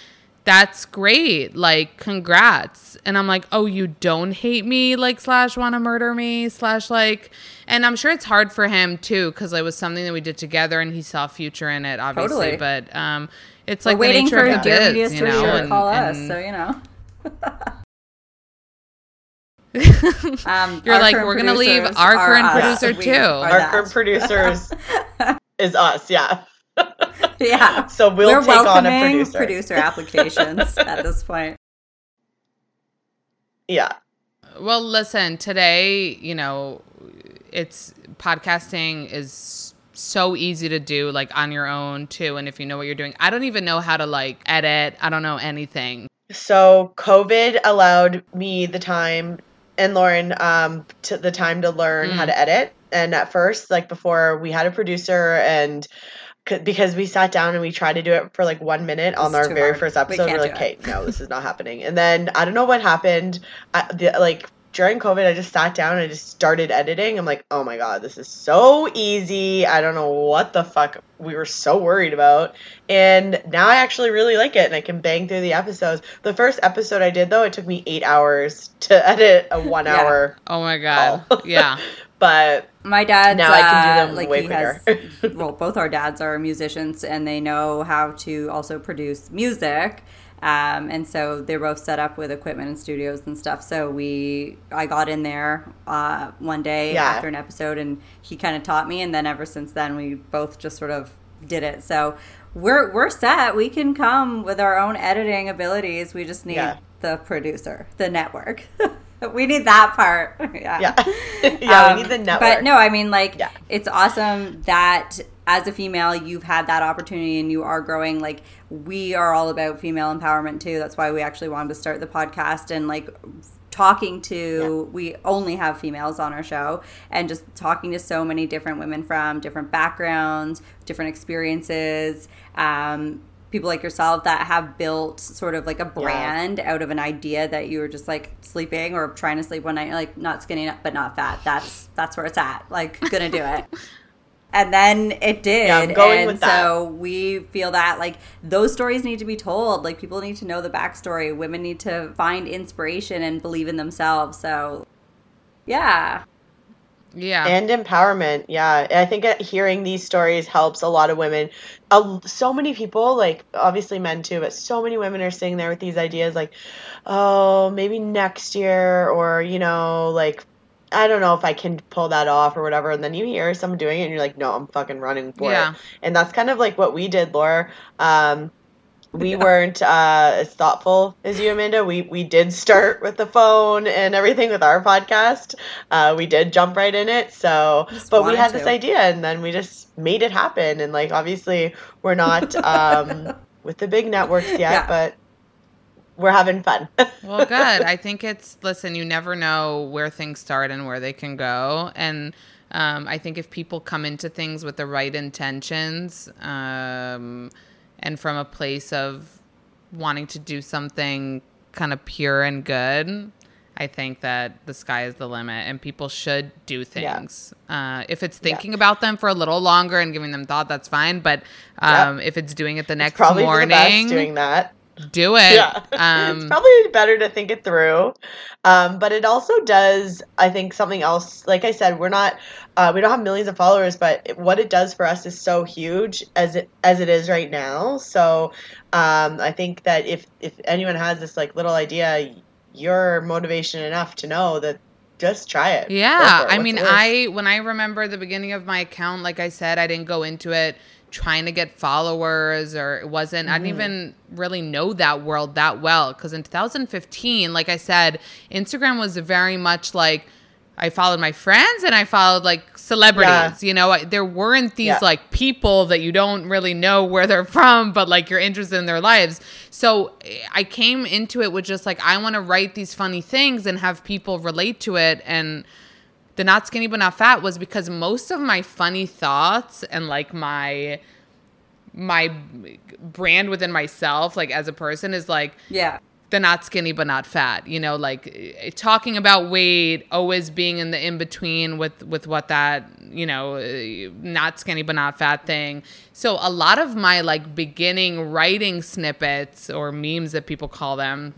[SPEAKER 1] That's great. Like, congrats. And I'm like, oh, you don't hate me, like, slash, want to murder me, slash, like, and I'm sure it's hard for him too, because it was something that we did together and he saw future in it, obviously.
[SPEAKER 3] Totally.
[SPEAKER 1] But um, it's
[SPEAKER 3] We're
[SPEAKER 1] like the
[SPEAKER 3] waiting for
[SPEAKER 1] of the
[SPEAKER 3] Dear Media
[SPEAKER 1] biz, you know.
[SPEAKER 3] to
[SPEAKER 1] and-
[SPEAKER 3] call us,
[SPEAKER 1] and-
[SPEAKER 3] so you know. um,
[SPEAKER 1] You're like, we're gonna leave our current
[SPEAKER 3] us.
[SPEAKER 1] producer
[SPEAKER 3] We
[SPEAKER 1] too.
[SPEAKER 4] Our
[SPEAKER 3] that.
[SPEAKER 4] current producers is us, yeah.
[SPEAKER 3] yeah.
[SPEAKER 4] So we'll
[SPEAKER 3] We're
[SPEAKER 4] take on a producer.
[SPEAKER 3] producer applications at this point.
[SPEAKER 4] Yeah.
[SPEAKER 1] Well, listen, today, you know, it's podcasting is so easy to do like on your own too and if you know what you're doing. I don't even know how to like edit. I don't know anything.
[SPEAKER 4] So COVID allowed me the time and Lauren um to the time to learn how
[SPEAKER 1] Mm.
[SPEAKER 4] to edit. And at first, like before, we had a producer and c- because we sat down and we tried to do it for like one minute on our very
[SPEAKER 3] hard.
[SPEAKER 4] first episode, we
[SPEAKER 3] can't
[SPEAKER 4] are like, okay,
[SPEAKER 3] it."
[SPEAKER 4] no, this is not happening. And then I don't know what happened. I, the, like during COVID, I just sat down and I just started editing. I'm like, oh my god, this is so easy. I don't know what the fuck we were so worried about. And now I actually really like it and I can bang through the episodes. The first episode I did though, it took me eight hours to edit a one
[SPEAKER 3] Yeah.
[SPEAKER 4] hour.
[SPEAKER 1] Oh my god. Yeah.
[SPEAKER 4] But
[SPEAKER 3] My dad's
[SPEAKER 4] Now I can do
[SPEAKER 3] uh,
[SPEAKER 4] them
[SPEAKER 3] like
[SPEAKER 4] way
[SPEAKER 3] he has well, both our dads are musicians and they know how to also produce music. Um, and so they're both set up with equipment and studios and stuff. So we, I got in there uh, one day
[SPEAKER 4] Yeah.
[SPEAKER 3] after an episode, and he kind of taught me. And then ever since then, we both just sort of did it. So we're we're set. We can come with our own editing abilities. We just need
[SPEAKER 4] Yeah.
[SPEAKER 3] the producer, the network. we need that part. yeah.
[SPEAKER 4] yeah. yeah,
[SPEAKER 3] Um,
[SPEAKER 4] we need the network.
[SPEAKER 3] But no, I mean, like,
[SPEAKER 4] Yeah.
[SPEAKER 3] it's awesome that as a female, you've had that opportunity and you are growing. Like, we are all about female empowerment too. That's why we actually wanted to start the podcast and like talking to we only have females on our show and just talking to so many different women from different backgrounds different experiences um, people like yourself that have built sort of like a brand out of an idea that you were just like sleeping or trying to sleep one night like not skinny but not fat that's that's where it's at like gonna do it and then it did
[SPEAKER 4] Yeah, I'm going
[SPEAKER 3] and
[SPEAKER 4] with that.
[SPEAKER 3] so we feel that like those stories need to be told. Like people need to know the backstory. Women need to find inspiration and believe in themselves. So yeah.
[SPEAKER 1] Yeah.
[SPEAKER 4] and empowerment. Yeah. I think uh, hearing these stories helps a lot of women. Uh, so many people like obviously men too but so many women are sitting there with these ideas like oh maybe next year or you know like i don't know if i can pull that off or whatever and then you hear someone doing it and you're like no i'm fucking running for
[SPEAKER 1] Yeah.
[SPEAKER 4] it and that's kind of like what we did laura um, we weren't uh, as thoughtful as you, Amanda. We we did start with the phone and everything with our podcast. Uh, we did jump right in it. So,
[SPEAKER 3] Just
[SPEAKER 4] but we had this idea, and then we just made it happen. And like, obviously, we're not um, with the big networks yet,
[SPEAKER 3] Yeah.
[SPEAKER 4] but we're having fun.
[SPEAKER 1] well, good. I think it's listen. You never know where things start and where they can go, and um, I think if people come into things with the right intentions um, and from a place of wanting to do something kind of pure and good, I think that the sky is the limit, and people should do
[SPEAKER 4] Yeah.
[SPEAKER 1] things. Uh, if it's thinking about them for a little longer and giving them thought, that's fine. But um, if it's doing it the next
[SPEAKER 4] Probably
[SPEAKER 1] morning,
[SPEAKER 4] the best doing that.
[SPEAKER 1] Do it.
[SPEAKER 4] yeah it's
[SPEAKER 1] Um,
[SPEAKER 4] probably better to think it through um, but it also does i think something else like i said we're not uh, we don't have millions of followers but it, what it does for us is so huge as it as it is right now so um, i think that if if anyone has this like little idea you're motivation enough to know that just try it
[SPEAKER 1] Yeah,
[SPEAKER 4] it.
[SPEAKER 1] I mean. I when I remember the beginning of my account, like I said, I didn't go into it trying to get followers or it wasn't I didn't even really know that world that well cuz in 2015 like I said Instagram was very much like I followed my friends and I followed like celebrities. You know, I, there weren't these
[SPEAKER 4] Yeah.
[SPEAKER 1] like people that you don't really know where they're from, but like you're interested in their lives. So eh, I came into it with just like, I want to write these funny things and have people relate to it. And the not skinny but not fat was because most of my funny thoughts and like my my brand within myself like as a person is like
[SPEAKER 3] Yeah.
[SPEAKER 1] the not skinny but not fat you know like eh, talking about weight always being in the in between with with what that you know eh, not skinny but not fat thing so a lot of my like beginning writing snippets or memes that people call them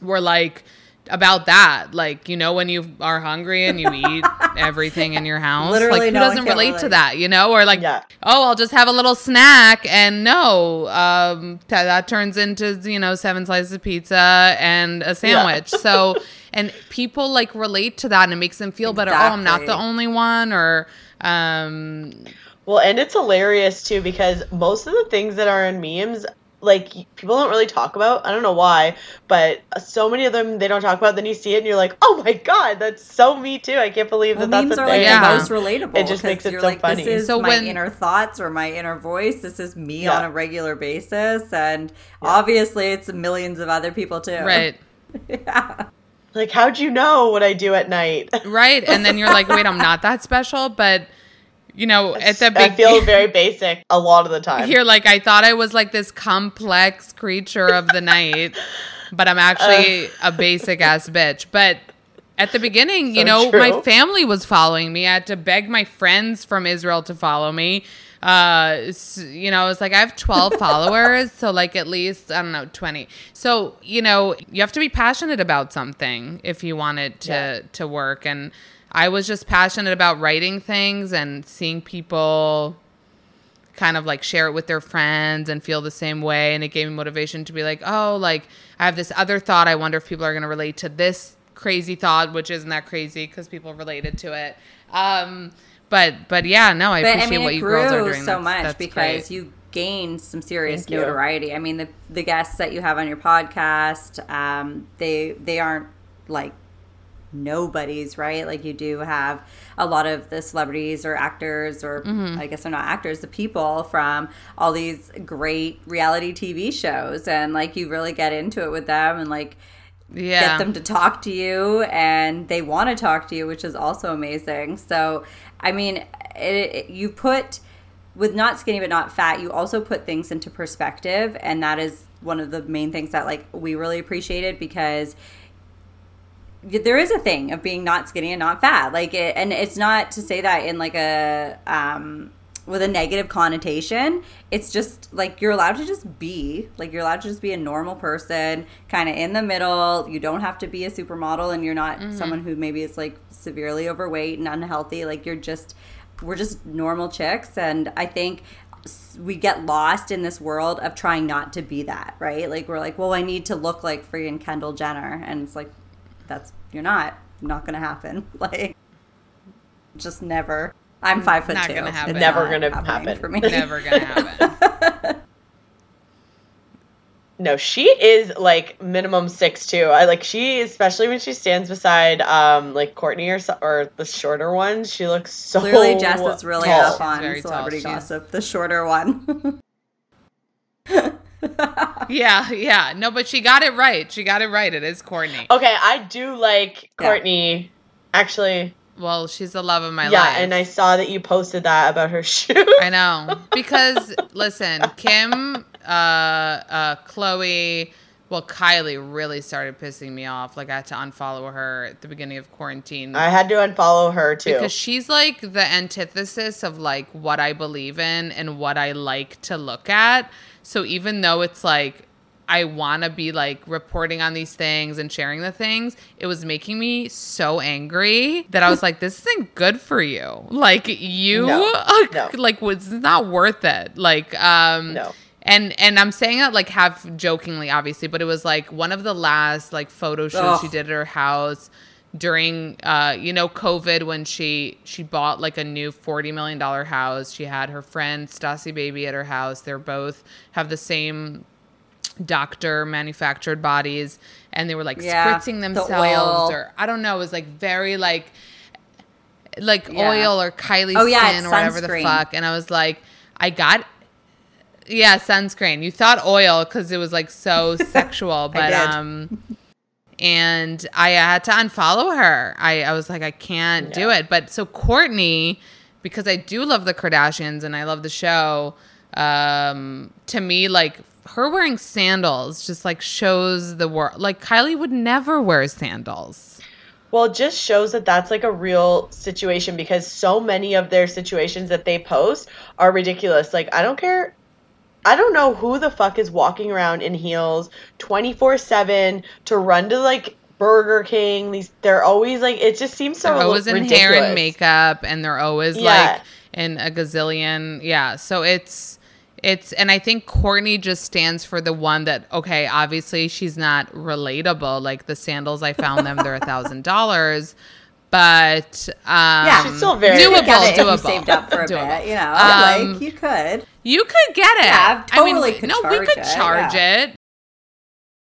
[SPEAKER 1] were like about that like you know when you are hungry and you eat everything in your house
[SPEAKER 3] Literally
[SPEAKER 1] like who
[SPEAKER 3] no
[SPEAKER 1] doesn't
[SPEAKER 3] can
[SPEAKER 1] relate to that you know? Or like
[SPEAKER 4] Yeah.
[SPEAKER 1] oh i'll just have a little snack and no um t- that turns into you know seven slices of pizza and a sandwich. So and people like relate to that and it makes them feel better oh i'm not the only one or um
[SPEAKER 4] Well, and it's hilarious too because most of the things that are in memes, like people don't really talk about. I don't know why, but so many of them they don't talk about. Then you see it and you're like, oh my god, that's so me too. I can't believe
[SPEAKER 3] Well,
[SPEAKER 4] that that's
[SPEAKER 3] memes
[SPEAKER 4] a
[SPEAKER 3] are
[SPEAKER 4] thing.
[SPEAKER 3] like
[SPEAKER 1] Yeah.
[SPEAKER 3] the most relatable.
[SPEAKER 4] It just
[SPEAKER 3] 'cause
[SPEAKER 4] makes it
[SPEAKER 3] you're
[SPEAKER 4] so
[SPEAKER 3] like,
[SPEAKER 4] funny.
[SPEAKER 3] This is
[SPEAKER 1] So
[SPEAKER 3] my
[SPEAKER 1] when-
[SPEAKER 3] inner thoughts or my inner voice. This is me
[SPEAKER 4] Yeah.
[SPEAKER 3] on a regular basis, and obviously it's millions of other people too.
[SPEAKER 1] right
[SPEAKER 3] yeah.
[SPEAKER 4] Like, how'd you know what I do at night?
[SPEAKER 1] right and then you're like wait i'm not that special but you know at the
[SPEAKER 4] I
[SPEAKER 1] big
[SPEAKER 4] feel very basic a lot of the time.
[SPEAKER 1] You're like, I thought I was like this complex creature of the night, but I'm actually a basic ass bitch. But at the beginning, you know,
[SPEAKER 4] true.
[SPEAKER 1] my family was following me. I had to beg my friends from Israel to follow me. Uh, you know, it's like I have 12 followers, so like at least I don't know 20. So you know, you have to be passionate about something if you want it to
[SPEAKER 4] Yeah.
[SPEAKER 1] to work. And I was just passionate about writing things and seeing people kind of like share it with their friends and feel the same way and it gave me motivation to be like oh like i have this other thought i wonder if people are going to relate to this crazy thought which isn't that crazy because people related to it um but but yeah no i
[SPEAKER 3] But
[SPEAKER 1] appreciate
[SPEAKER 3] I mean,
[SPEAKER 1] what
[SPEAKER 3] it
[SPEAKER 1] you girls are doing
[SPEAKER 3] so
[SPEAKER 1] That's-
[SPEAKER 3] much
[SPEAKER 1] that's
[SPEAKER 3] because
[SPEAKER 1] great.
[SPEAKER 3] you gained some serious
[SPEAKER 4] Thank you.
[SPEAKER 3] notoriety. I mean, the the guests that you have on your podcast, um, they they aren't like nobodies, right? Like you do have a lot of the celebrities or actors, or
[SPEAKER 1] Mm-hmm.
[SPEAKER 3] I guess they're not actors, the people from all these great reality TV shows, and like you really get into it with them, and like
[SPEAKER 1] yeah
[SPEAKER 3] get them to talk to you and they want to talk to you which is also amazing so i mean it, it- you put with not skinny but not fat you also put things into perspective and that is one of the main things that like we really appreciated because there is a thing of being not skinny and not fat. Like it, and it's not to say that in like a um with a negative connotation it's just like you're allowed to just be like you're allowed to just be a normal person kind of in the middle. You don't have to be a supermodel and you're not someone who maybe is like severely overweight and unhealthy. Like you're just we're just normal chicks. And i think we get lost in this world of trying not to be that right? Like we're like well i need to look like freaking kendall jenner. And it's like that's you're not not gonna happen like just never i'm five foot
[SPEAKER 1] Not
[SPEAKER 3] two
[SPEAKER 1] gonna happen.
[SPEAKER 3] It's
[SPEAKER 4] Never
[SPEAKER 3] not
[SPEAKER 4] gonna happen.
[SPEAKER 3] for me
[SPEAKER 1] never gonna happen
[SPEAKER 4] No, she is like minimum six two. I like she, especially when she stands beside um like Kourtney or or the shorter one. She looks so
[SPEAKER 3] clearly jess is really
[SPEAKER 4] tall.
[SPEAKER 3] up on
[SPEAKER 1] very tall.
[SPEAKER 3] celebrity
[SPEAKER 1] She's-
[SPEAKER 3] gossip the shorter one
[SPEAKER 1] yeah yeah no but she got it right she got it right it is kourtney
[SPEAKER 4] Okay, I do like
[SPEAKER 3] Yeah.
[SPEAKER 4] Kourtney. Actually,
[SPEAKER 1] well she's the love of my
[SPEAKER 4] yeah,
[SPEAKER 1] life Yeah,
[SPEAKER 4] and I saw that you posted that about her shoes.
[SPEAKER 1] I know because listen, Kim, uh, uh, Khloé, well, Kylie really started pissing me off. Like I had to unfollow her at the beginning of quarantine
[SPEAKER 4] I had to unfollow her too.
[SPEAKER 1] because she's like the antithesis of like what I believe in and what I like to look at. So even though it's like I want to be like reporting on these things and sharing the things, it was making me so angry that I was like, this isn't good for you. Like you,
[SPEAKER 4] No, no.
[SPEAKER 1] like it's not worth it. Like, um,
[SPEAKER 4] No.
[SPEAKER 1] And and I'm saying that like half jokingly, obviously, but it was like one of the last like photo shoots
[SPEAKER 3] Ugh.
[SPEAKER 1] she did at her house during uh you know covid when she she bought like a new 40 million dollar house. She had her friend Stassie baby at her house. They're both have the same doctor manufactured bodies and they were like
[SPEAKER 3] Yeah,
[SPEAKER 1] spritzing themselves
[SPEAKER 3] oil.
[SPEAKER 1] or i don't know it was like very like like
[SPEAKER 3] Yeah.
[SPEAKER 1] oil or kylie
[SPEAKER 3] Oh, yeah,
[SPEAKER 1] skin or whatever the fuck. And i was like i got yeah sunscreen. You thought oil because it was like so sexual but um and I had to unfollow her. I, I was like, I can't do it. But so Kourtney, because I do love the Kardashians and I love the show, um, to me, like her wearing sandals just like shows the world. Like Kylie would never wear sandals.
[SPEAKER 4] Well, it just shows that that's like a real situation because so many of their situations that they post are ridiculous. Like, I don't care. I don't know who the fuck is walking around in heels 24 7 to run to like Burger King. These They're always like, it just seems so
[SPEAKER 1] They're always in
[SPEAKER 4] ridiculous.
[SPEAKER 1] hair and makeup, and they're always
[SPEAKER 4] Yeah.
[SPEAKER 1] like in a gazillion. Yeah. So it's it's and I think Kourtney just stands for the one that okay, obviously she's not relatable. Like the sandals I found them, they're a thousand dollars. But um
[SPEAKER 3] Yeah.
[SPEAKER 4] She's still very-
[SPEAKER 1] doable,
[SPEAKER 3] You get it if you
[SPEAKER 1] doable.
[SPEAKER 3] saved up for a
[SPEAKER 1] Doable.
[SPEAKER 3] bit, you know.
[SPEAKER 1] Um,
[SPEAKER 3] like you could.
[SPEAKER 1] You could get it.
[SPEAKER 3] Yeah,
[SPEAKER 1] I mean,
[SPEAKER 3] totally could
[SPEAKER 1] no, we
[SPEAKER 3] charge
[SPEAKER 1] could
[SPEAKER 3] it,
[SPEAKER 1] charge
[SPEAKER 3] yeah.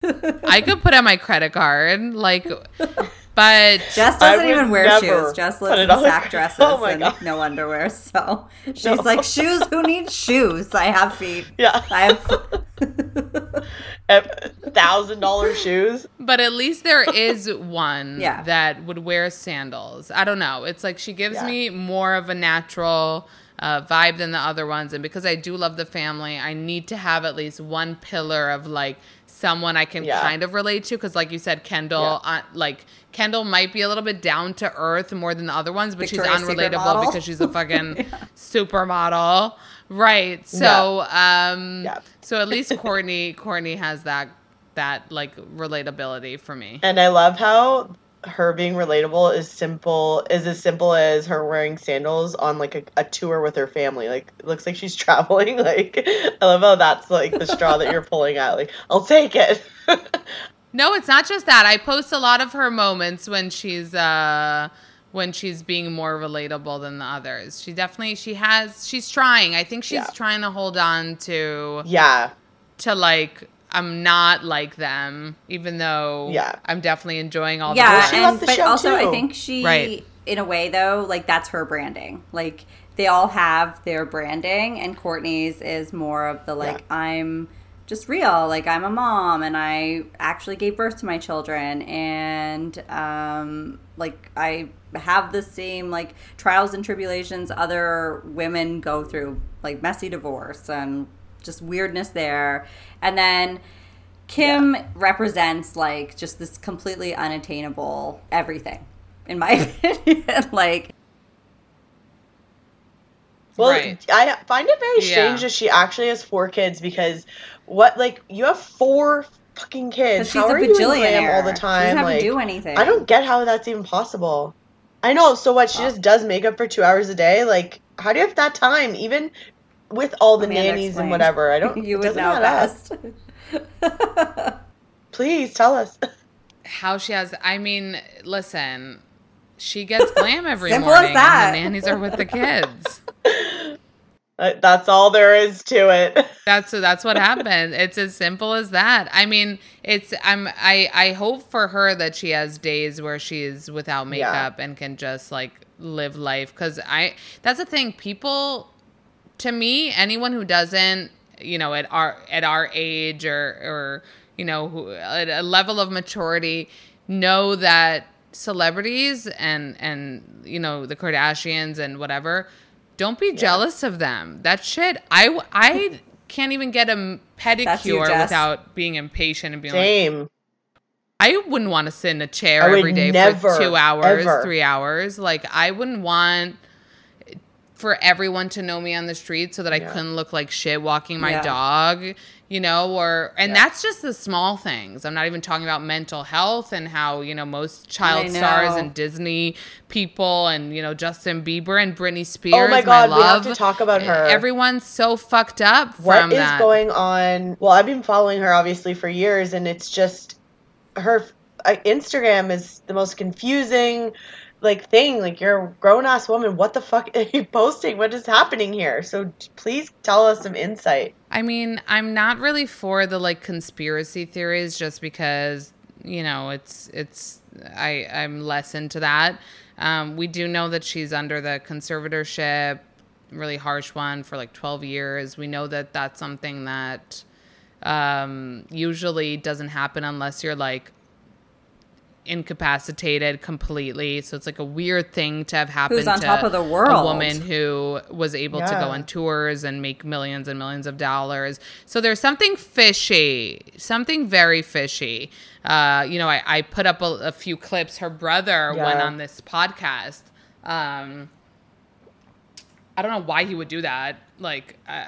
[SPEAKER 1] it. I could put on my credit card, like, but
[SPEAKER 3] Jess doesn't even wear shoes. Jess
[SPEAKER 4] put
[SPEAKER 3] lives
[SPEAKER 4] it
[SPEAKER 3] in sack dresses
[SPEAKER 4] Oh
[SPEAKER 3] and
[SPEAKER 4] God.
[SPEAKER 3] no underwear. So she's
[SPEAKER 4] No.
[SPEAKER 3] like, shoes? Who needs shoes? I have feet.
[SPEAKER 4] Yeah.
[SPEAKER 3] I have.
[SPEAKER 4] Thousand dollar shoes.
[SPEAKER 1] but at least there is one
[SPEAKER 3] Yeah.
[SPEAKER 1] that would wear sandals. I don't know. It's like she gives
[SPEAKER 4] Yeah.
[SPEAKER 1] me more of a natural uh, vibe than the other ones, and because I do love the family, I need to have at least one pillar of like someone I can
[SPEAKER 4] Yeah.
[SPEAKER 1] kind of relate to. Because, like you said, Kendall, uh, like Kendall might be a little bit down to earth more than the other ones, but
[SPEAKER 3] Victoria's
[SPEAKER 1] she's unrelatable because she's a fucking supermodel, right? So, um,
[SPEAKER 4] Yeah.
[SPEAKER 1] so at least Kourtney, Kourtney has that that like relatability for me.
[SPEAKER 4] And I love how her being relatable is simple is as simple as her wearing sandals on like a, a tour with her family. Like it looks like she's traveling. Like I love how that's like the straw that you're pulling at. Like, I'll take it.
[SPEAKER 1] No, it's not just that. I post a lot of her moments when she's uh when she's being more relatable than the others. She definitely she has she's trying. I think she's
[SPEAKER 4] Yeah.
[SPEAKER 1] trying to hold on to
[SPEAKER 4] yeah.
[SPEAKER 1] to like I'm not like them, even though
[SPEAKER 4] Yeah.
[SPEAKER 1] I'm definitely enjoying all
[SPEAKER 3] yeah,
[SPEAKER 1] the
[SPEAKER 4] she
[SPEAKER 3] and
[SPEAKER 4] loves the
[SPEAKER 3] but
[SPEAKER 4] show,
[SPEAKER 3] also I think she,
[SPEAKER 1] Right.
[SPEAKER 3] in a way though, like that's her branding. Like they all have their branding, and Kourtney's is more of the like
[SPEAKER 4] Yeah.
[SPEAKER 3] I'm just real. Like I'm a mom, and I actually gave birth to my children, and um, like I have the same like trials and tribulations other women go through, like messy divorce and just weirdness there, and then. Kim represents like just this completely unattainable everything, in my opinion. like,
[SPEAKER 4] Well,
[SPEAKER 1] Right.
[SPEAKER 4] I find it very
[SPEAKER 1] Yeah.
[SPEAKER 4] strange that she actually has four kids because what like you have four fucking kids.
[SPEAKER 3] she's
[SPEAKER 4] How
[SPEAKER 3] a
[SPEAKER 4] are you in glam all the
[SPEAKER 3] She
[SPEAKER 4] time?
[SPEAKER 3] doesn't have
[SPEAKER 4] like,
[SPEAKER 3] to do anything.
[SPEAKER 4] I don't get how that's even possible. I know. So what? She just does makeup for two hours a day. Like, how do you have that time? Even with all the
[SPEAKER 3] Amanda
[SPEAKER 4] nannies
[SPEAKER 3] explained.
[SPEAKER 4] and whatever. I don't.
[SPEAKER 3] you
[SPEAKER 4] it
[SPEAKER 3] would
[SPEAKER 4] doesn't
[SPEAKER 3] know best.
[SPEAKER 4] Please tell us.
[SPEAKER 1] how she has I mean, listen, she gets glam every
[SPEAKER 3] Simple as
[SPEAKER 1] morning
[SPEAKER 3] that.
[SPEAKER 1] and the nannies are with the kids.
[SPEAKER 4] That's all there is to it.
[SPEAKER 1] That's that's what happened. It's as simple as that. I mean, it's I'm I I hope for her that she has days where she's without makeup and can just like live life cuz I that's the thing people to me anyone who doesn't, you know, at our at our age or or you know, who, at a level of maturity know that celebrities and and you know, the Kardashians and whatever don't be jealous of them. That shit, I I can't even get a
[SPEAKER 3] That's you,
[SPEAKER 1] pedicure without being impatient and being like,
[SPEAKER 4] Same.
[SPEAKER 1] I wouldn't want to sit in a chair every day
[SPEAKER 4] never,
[SPEAKER 1] for two hours,
[SPEAKER 4] ever.
[SPEAKER 1] three hours. Like, I wouldn't want for everyone to know me on the street so that I
[SPEAKER 4] Yeah.
[SPEAKER 1] couldn't look like shit walking my
[SPEAKER 3] Yeah.
[SPEAKER 1] dog, you know, or and
[SPEAKER 4] Yeah.
[SPEAKER 1] that's just the small things. I'm not even talking about mental health and how, you know, most child stars and Disney people and, you know, Justin Bieber and Britney oh Spears.
[SPEAKER 4] Oh my God, we have to talk about her.
[SPEAKER 1] Everyone's so fucked up from
[SPEAKER 4] What is
[SPEAKER 1] that.
[SPEAKER 4] going on? Well, I've been following her obviously for years, and it's just her uh, Instagram is the most confusing like thing. Like you're a grown ass woman. What the fuck are you posting? What is happening here? So please tell us some insight.
[SPEAKER 1] I mean, I'm not really for the like conspiracy theories just because, you know, it's it's I I'm less into that. Um, we do know that she's under the conservatorship, really harsh one for like 12 years. We know that that's something that um, usually doesn't happen unless you're like incapacitated completely. So it's like a weird thing to have happened
[SPEAKER 3] Who's on
[SPEAKER 1] to
[SPEAKER 3] top of the world.
[SPEAKER 1] a woman who was able to go on tours and make millions and millions of dollars. So there's something fishy, something very fishy. Uh, you know, I, I put up a, a few clips. Her brother went on this podcast. Um, I don't know why he would do that. Like, uh,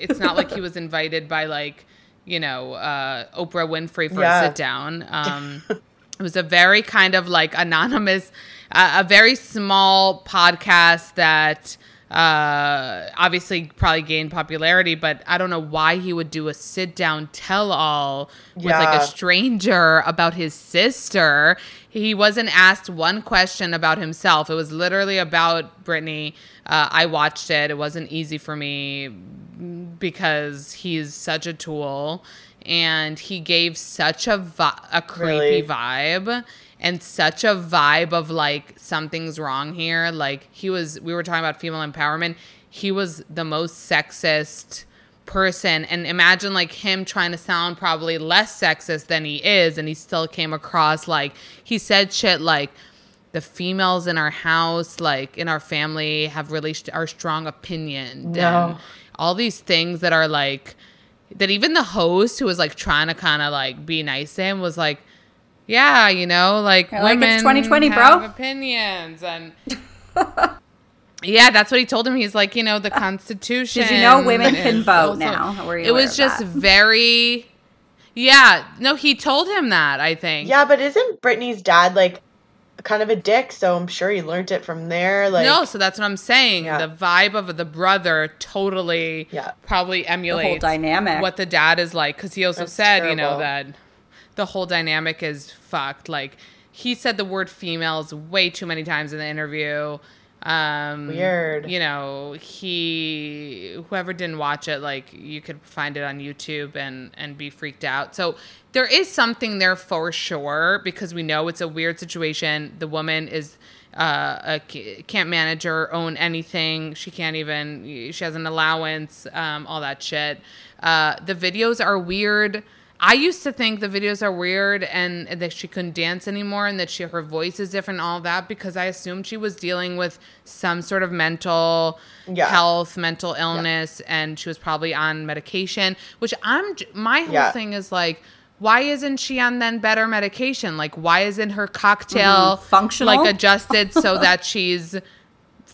[SPEAKER 1] it's not like he was invited by like, you know, uh, Oprah Winfrey for
[SPEAKER 4] Yeah.
[SPEAKER 1] a sit down. Um, it was a very kind of like anonymous, uh, a very small podcast that uh, obviously probably gained popularity, but I don't know why he would do a sit down tell all with like a stranger about his sister. He wasn't asked one question about himself. It was literally about Britney. Uh, I watched it. It wasn't easy for me because he's such a tool and he gave such a vi- a creepy
[SPEAKER 4] Really?
[SPEAKER 1] vibe and such a vibe of like something's wrong here like he was we were talking about female empowerment he was the most sexist person and imagine like him trying to sound probably less sexist than he is and he still came across like he said shit like the females in our house like in our family have really st- are strong opinion
[SPEAKER 4] No.
[SPEAKER 1] and all these things that are like that even the host who was like trying to kind of like be nice to him was like yeah you know like
[SPEAKER 3] You're like,
[SPEAKER 1] women
[SPEAKER 3] "It's 2020, bro."
[SPEAKER 1] opinions and yeah that's what he told him he's like you know the constitution
[SPEAKER 3] Did you know women can vote
[SPEAKER 1] also-
[SPEAKER 3] now? Were you
[SPEAKER 1] it was just
[SPEAKER 3] that?
[SPEAKER 1] very yeah no he told him that i think
[SPEAKER 4] Yeah, but isn't Britney's dad like kind of a dick? So I'm sure he learned it from there. Like
[SPEAKER 1] no, so that's what I'm saying.
[SPEAKER 4] Yeah.
[SPEAKER 1] The vibe of the brother totally
[SPEAKER 4] Yeah.
[SPEAKER 1] probably emulates
[SPEAKER 3] dynamic.
[SPEAKER 1] what the dad is like. Because he also
[SPEAKER 4] That's
[SPEAKER 1] said, you know, that the whole dynamic is fucked. Like he said the word females way too many times in the interview. Um,
[SPEAKER 4] Weird.
[SPEAKER 1] You know, he whoever didn't watch it, like you could find it on YouTube and and be freaked out. So there is something there for sure because we know it's a weird situation. The woman is uh, a, can't manage or own anything. She can't even. She has an allowance. Um, all that shit. Uh, the videos are weird. I used to think the videos are weird and that she couldn't dance anymore and that she her voice is different and all that because I assumed she was dealing with some sort of mental
[SPEAKER 4] Yeah.
[SPEAKER 1] health, mental illness, and she was probably on medication. Which I'm my whole
[SPEAKER 4] Yeah.
[SPEAKER 1] thing is like, why isn't she on then better medication? Like, why isn't her cocktail
[SPEAKER 3] Mhm. Functional?
[SPEAKER 1] like adjusted so that she's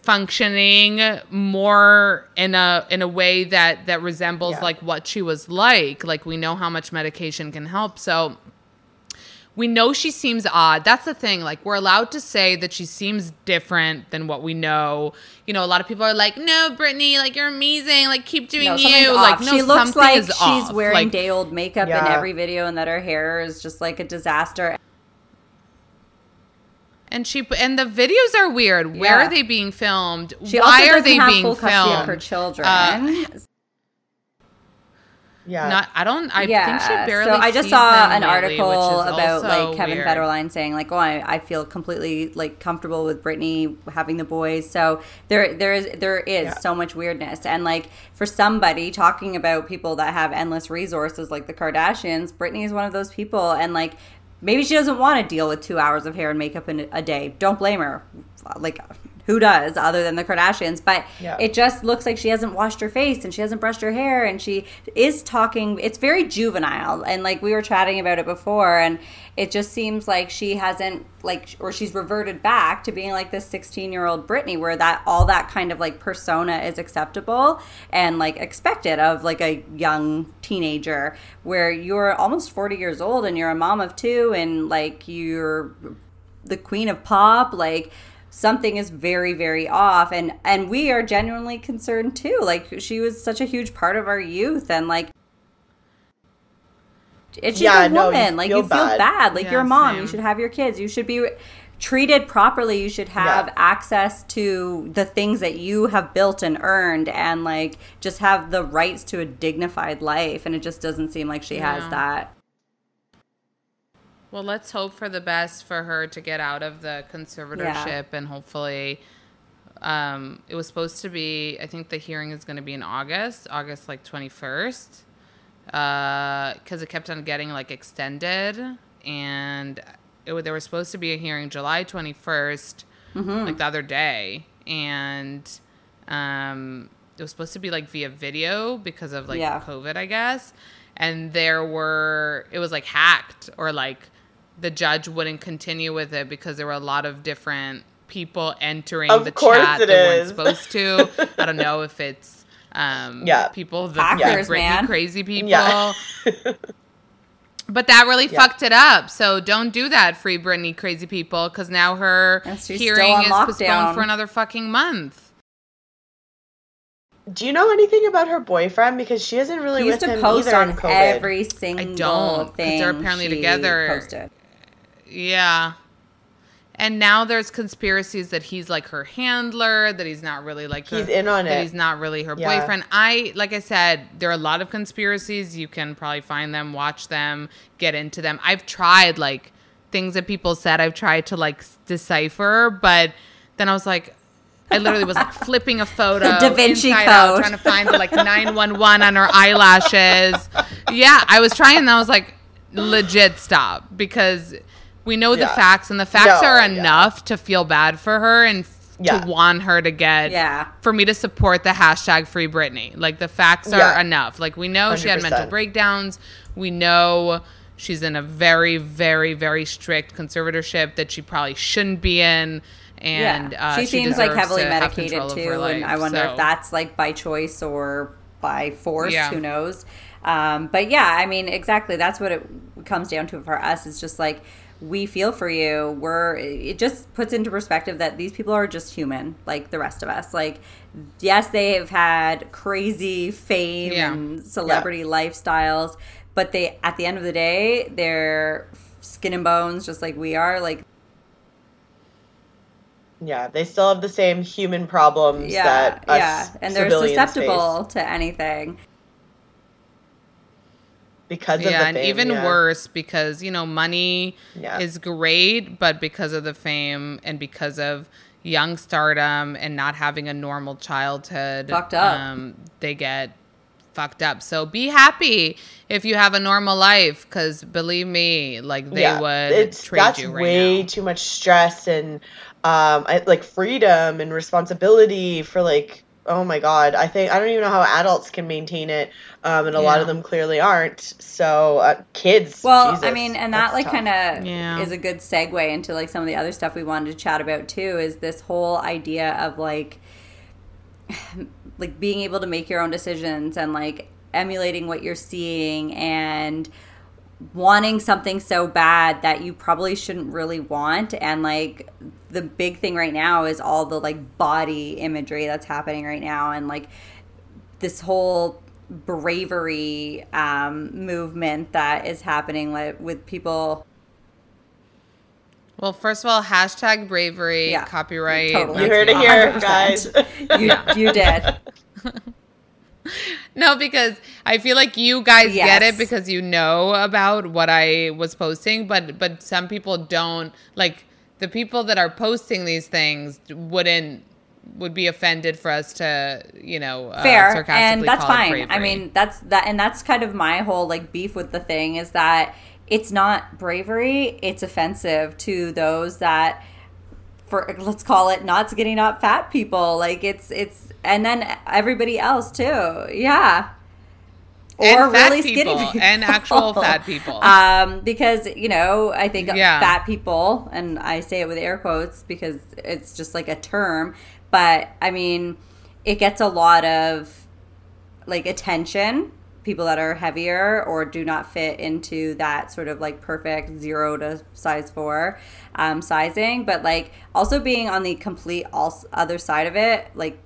[SPEAKER 1] functioning more in a in a way that that resembles
[SPEAKER 4] Yeah.
[SPEAKER 1] like what she was like like we know how much medication can help so we know she seems odd that's the thing like we're allowed to say that she seems different than what we know you know a lot of people are like no britney like you're amazing like keep doing
[SPEAKER 3] No,
[SPEAKER 1] you
[SPEAKER 3] off.
[SPEAKER 1] like no
[SPEAKER 3] she looks like she's
[SPEAKER 1] off.
[SPEAKER 3] wearing
[SPEAKER 1] like,
[SPEAKER 3] day old makeup in every video, and that her hair is just like a disaster.
[SPEAKER 1] And she and the videos are weird where
[SPEAKER 3] Yeah.
[SPEAKER 1] are they being filmed
[SPEAKER 3] She
[SPEAKER 1] why
[SPEAKER 3] also
[SPEAKER 1] are
[SPEAKER 3] doesn't
[SPEAKER 1] they
[SPEAKER 3] have
[SPEAKER 1] being
[SPEAKER 3] full custody
[SPEAKER 1] filmed
[SPEAKER 3] of her children.
[SPEAKER 1] Uh,
[SPEAKER 4] yeah.
[SPEAKER 1] Not, I don't. I
[SPEAKER 3] yeah,
[SPEAKER 1] think she barely.
[SPEAKER 3] so I just
[SPEAKER 1] sees
[SPEAKER 3] saw an
[SPEAKER 1] lately,
[SPEAKER 3] article about like Kevin
[SPEAKER 1] weird.
[SPEAKER 3] Federline saying like, "Oh, I, I feel completely like comfortable with Britney having the boys." So there, there is there is
[SPEAKER 4] Yeah.
[SPEAKER 3] so much weirdness, and like for somebody talking about people that have endless resources like the Kardashians, Britney is one of those people, and like maybe she doesn't want to deal with two hours of hair and makeup in a day. Don't blame her. Like. Who does other than the Kardashians? But
[SPEAKER 4] Yeah.
[SPEAKER 3] it just looks like she hasn't washed her face and she hasn't brushed her hair and she is talking it's very juvenile and like we were chatting about it before and it just seems like she hasn't like or she's reverted back to being like this 16 year old Britney where that all that kind of like persona is acceptable and like expected of like a young teenager where you're almost 40 years old and you're a mom of two and like you're the queen of pop like something is very very off. And and we are genuinely concerned too. Like she was such a huge part of our youth and like it's just
[SPEAKER 4] Yeah,
[SPEAKER 3] a
[SPEAKER 4] no, you
[SPEAKER 3] woman. like you
[SPEAKER 4] feel
[SPEAKER 3] feel
[SPEAKER 4] bad.
[SPEAKER 3] bad. Like
[SPEAKER 1] Yeah,
[SPEAKER 3] you're a mom.
[SPEAKER 1] same.
[SPEAKER 3] You should have your kids. You should be treated properly. You should have
[SPEAKER 4] Yeah.
[SPEAKER 3] access to the things that you have built and earned and like just have the rights to a dignified life. And it just doesn't seem like she has that.
[SPEAKER 1] Well, let's hope for the best for her to get out of the conservatorship and hopefully um it was supposed to be I think the hearing is going to be in August, August like 21st. Uh cuz it kept on getting like extended and it, there was supposed to be a hearing July 21st like the other day and um it was supposed to be like via video because of like
[SPEAKER 3] Yeah.
[SPEAKER 1] COVID, I guess. And there were, it was like hacked or like the judge wouldn't continue with it because there were a lot of different people entering
[SPEAKER 4] Of
[SPEAKER 1] the chat that weren't supposed to. I don't know if it's um,
[SPEAKER 4] Yeah.
[SPEAKER 1] people, the
[SPEAKER 3] Hackers,
[SPEAKER 1] Britney
[SPEAKER 3] man.
[SPEAKER 1] crazy people.
[SPEAKER 4] Yeah.
[SPEAKER 1] But that really
[SPEAKER 4] Yeah.
[SPEAKER 1] fucked it up. So don't do that, free Britney crazy people, because now her hearing is
[SPEAKER 3] on
[SPEAKER 1] postponed for another fucking month.
[SPEAKER 4] Do you know anything about her boyfriend? Because she isn't really
[SPEAKER 3] He used
[SPEAKER 4] with
[SPEAKER 3] to
[SPEAKER 4] him
[SPEAKER 3] post
[SPEAKER 4] either
[SPEAKER 3] on
[SPEAKER 4] in COVID.
[SPEAKER 3] every single
[SPEAKER 1] don't, 'cause
[SPEAKER 3] thing.
[SPEAKER 1] they're apparently
[SPEAKER 3] she
[SPEAKER 1] together.
[SPEAKER 3] Posted.
[SPEAKER 1] Yeah. And now there's conspiracies that he's like her handler, that he's not really like
[SPEAKER 4] He's
[SPEAKER 1] her,
[SPEAKER 4] in on
[SPEAKER 1] that
[SPEAKER 4] it.
[SPEAKER 1] he's not really her
[SPEAKER 4] Yeah.
[SPEAKER 1] boyfriend. I like I said, there are a lot of conspiracies. You can probably find them, watch them, get into them. I've tried like things that people said. I've tried to like decipher, but then I was like, I literally was like flipping a photo,
[SPEAKER 3] Da Vinci
[SPEAKER 1] inside out,
[SPEAKER 3] Code.
[SPEAKER 1] trying to find the like nine one one on her eyelashes. Yeah, I was trying, and I was like, legit stop because we know the
[SPEAKER 4] Yeah.
[SPEAKER 1] facts, and the facts
[SPEAKER 4] No,
[SPEAKER 1] are
[SPEAKER 4] yeah.
[SPEAKER 1] enough to feel bad for her and
[SPEAKER 4] Yeah.
[SPEAKER 1] to want her to get
[SPEAKER 3] Yeah.
[SPEAKER 1] for me to support the hashtag free Britney. Like the facts are
[SPEAKER 4] Yeah.
[SPEAKER 1] enough. Like we know she had mental breakdowns. We know she's in a very, very, very strict conservatorship that she probably shouldn't be in. And
[SPEAKER 3] yeah.
[SPEAKER 1] uh,
[SPEAKER 3] she, seems like heavily
[SPEAKER 1] to
[SPEAKER 3] medicated
[SPEAKER 1] control of her
[SPEAKER 3] too, and. I wonder
[SPEAKER 1] So-
[SPEAKER 3] if that's like by choice or by force.
[SPEAKER 1] Yeah.
[SPEAKER 3] Who knows? Um, but yeah, I mean, exactly. That's what it comes down to for us. It's just like we feel for you. We're. It just puts into perspective that these people are just human, like the rest of us. Like, yes, they have had crazy fame
[SPEAKER 1] Yeah.
[SPEAKER 3] and celebrity lifestyles, but they, at the end of the day, they're skin and bones, just like we are. Like
[SPEAKER 4] Yeah, they still have the same human problems
[SPEAKER 3] yeah,
[SPEAKER 4] that us
[SPEAKER 3] yeah, and they're susceptible
[SPEAKER 4] face
[SPEAKER 3] to anything.
[SPEAKER 4] Because of
[SPEAKER 1] yeah,
[SPEAKER 4] the
[SPEAKER 1] and
[SPEAKER 4] fame,
[SPEAKER 1] even
[SPEAKER 4] yeah.
[SPEAKER 1] worse because you know money
[SPEAKER 4] Yeah.
[SPEAKER 1] is great, but because of the fame and because of young stardom and not having a normal childhood,
[SPEAKER 3] Fucked up.
[SPEAKER 1] Um, they get fucked up. So be happy if you have a normal life, because believe me, like they would
[SPEAKER 4] it's
[SPEAKER 1] trade
[SPEAKER 4] that's
[SPEAKER 1] you right
[SPEAKER 4] way
[SPEAKER 1] now.
[SPEAKER 4] too much stress and um I, like freedom and responsibility for like oh my god i think i don't even know how adults can maintain it um and a lot of them clearly aren't so uh, kids
[SPEAKER 3] Well,
[SPEAKER 4] Jesus,
[SPEAKER 3] I mean, and that like kind of
[SPEAKER 1] Yeah.
[SPEAKER 3] is a good segue into like some of the other stuff we wanted to chat about too. Is this whole idea of like, like being able to make your own decisions and like emulating what you're seeing and wanting something so bad that you probably shouldn't really want and like the big thing right now is all the like body imagery that's happening right now and like this whole bravery um, movement that is happening with, with people
[SPEAKER 1] Well, first of all, hashtag bravery,
[SPEAKER 3] Yeah,
[SPEAKER 1] copyright.
[SPEAKER 3] totally.
[SPEAKER 4] you heard it here
[SPEAKER 3] 100%.
[SPEAKER 4] guys
[SPEAKER 3] you, you did
[SPEAKER 1] No, because I feel like you guys get it because you know about what I was posting, but but some people don't. Like the people that are posting these things wouldn't would be offended for us to, you know, uh,
[SPEAKER 3] fair
[SPEAKER 1] sarcastically
[SPEAKER 3] and that's
[SPEAKER 1] call
[SPEAKER 3] fine i mean that's that and that's kind of my whole like beef with the thing is that it's not bravery it's offensive to those that for let's call it not skinny not fat people. Like it's it's and then everybody else too. Yeah.
[SPEAKER 1] And fat people, and actual fat people.
[SPEAKER 3] um because you know i think
[SPEAKER 1] Yeah.
[SPEAKER 3] fat people and i say it with air quotes because it's just like a term but i mean it gets a lot of like attention people that are heavier or do not fit into that sort of like perfect zero to size four um, sizing. But like also being on the complete all other side of it like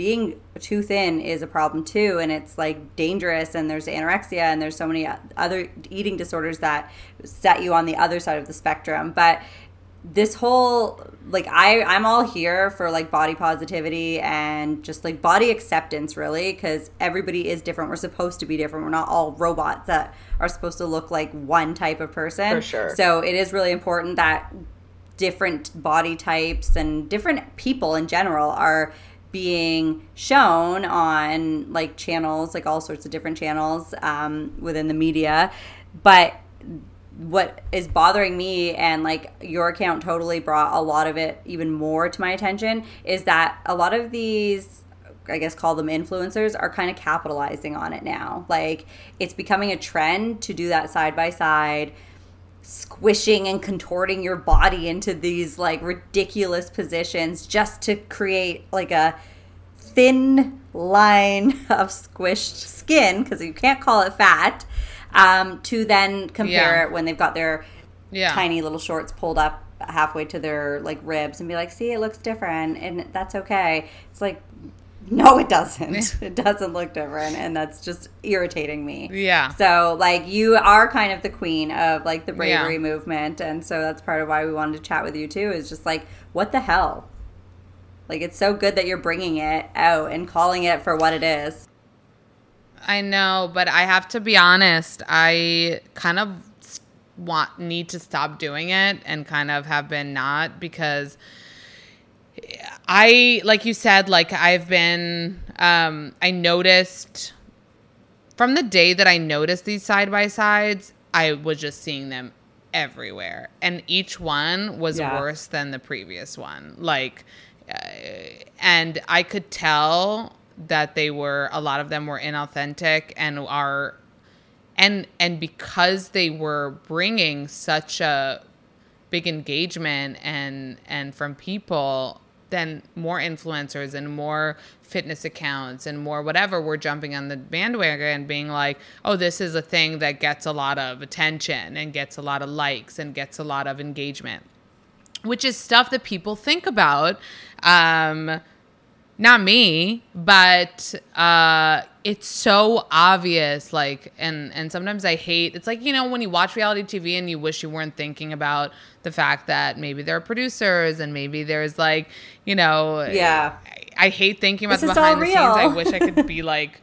[SPEAKER 3] being too thin is a problem too. And it's like dangerous and there's anorexia and there's so many other eating disorders that set you on the other side of the spectrum. But this whole like i i'm all here for like body positivity and just like body acceptance really because everybody is different. We're supposed to be different. We're not all robots that are supposed to look like one type of person.
[SPEAKER 4] For sure.
[SPEAKER 3] so it is really important that different body types and different people in general are being shown on like channels like all sorts of different channels um, within the media. But what is bothering me and like your account totally brought a lot of it even more to my attention is that a lot of these I guess call them influencers are kind of capitalizing on it now. Like it's becoming a trend to do that side by side squishing and contorting your body into these like ridiculous positions just to create like a thin line of squished skin because you can't call it fat um, to then compare
[SPEAKER 1] Yeah.
[SPEAKER 3] it when they've got their
[SPEAKER 1] Yeah.
[SPEAKER 3] tiny little shorts pulled up halfway to their like ribs and be like see it looks different and that's okay it's like no it doesn't it doesn't look different and that's just irritating me
[SPEAKER 1] Yeah.
[SPEAKER 3] so like you are kind of the queen of like the bravery
[SPEAKER 1] Yeah.
[SPEAKER 3] movement and so that's part of why we wanted to chat with you too is just like what the hell like it's so good that you're bringing it out and calling it for what it is
[SPEAKER 1] I know, but I have to be honest. I kind of want need to stop doing it and kind of have been not because I like you said like I've been um I noticed from the day that I noticed these side by sides, I was just seeing them everywhere and each one was
[SPEAKER 3] Yeah.
[SPEAKER 1] worse than the previous one. Like uh, and I could tell that they were a lot of them were inauthentic and are and and because they were bringing such a big engagement and and from people then more influencers and more fitness accounts and more whatever were jumping on the bandwagon and being like oh this is a thing that gets a lot of attention and gets a lot of likes and gets a lot of engagement which is stuff that people think about um not me but uh it's so obvious like and and sometimes i hate it's like you know when you watch reality tv and you wish you weren't thinking about the fact that maybe there are producers and maybe there's like you know
[SPEAKER 3] Yeah.
[SPEAKER 1] i, I hate thinking about
[SPEAKER 3] This
[SPEAKER 1] the behind the scenes i wish i could be like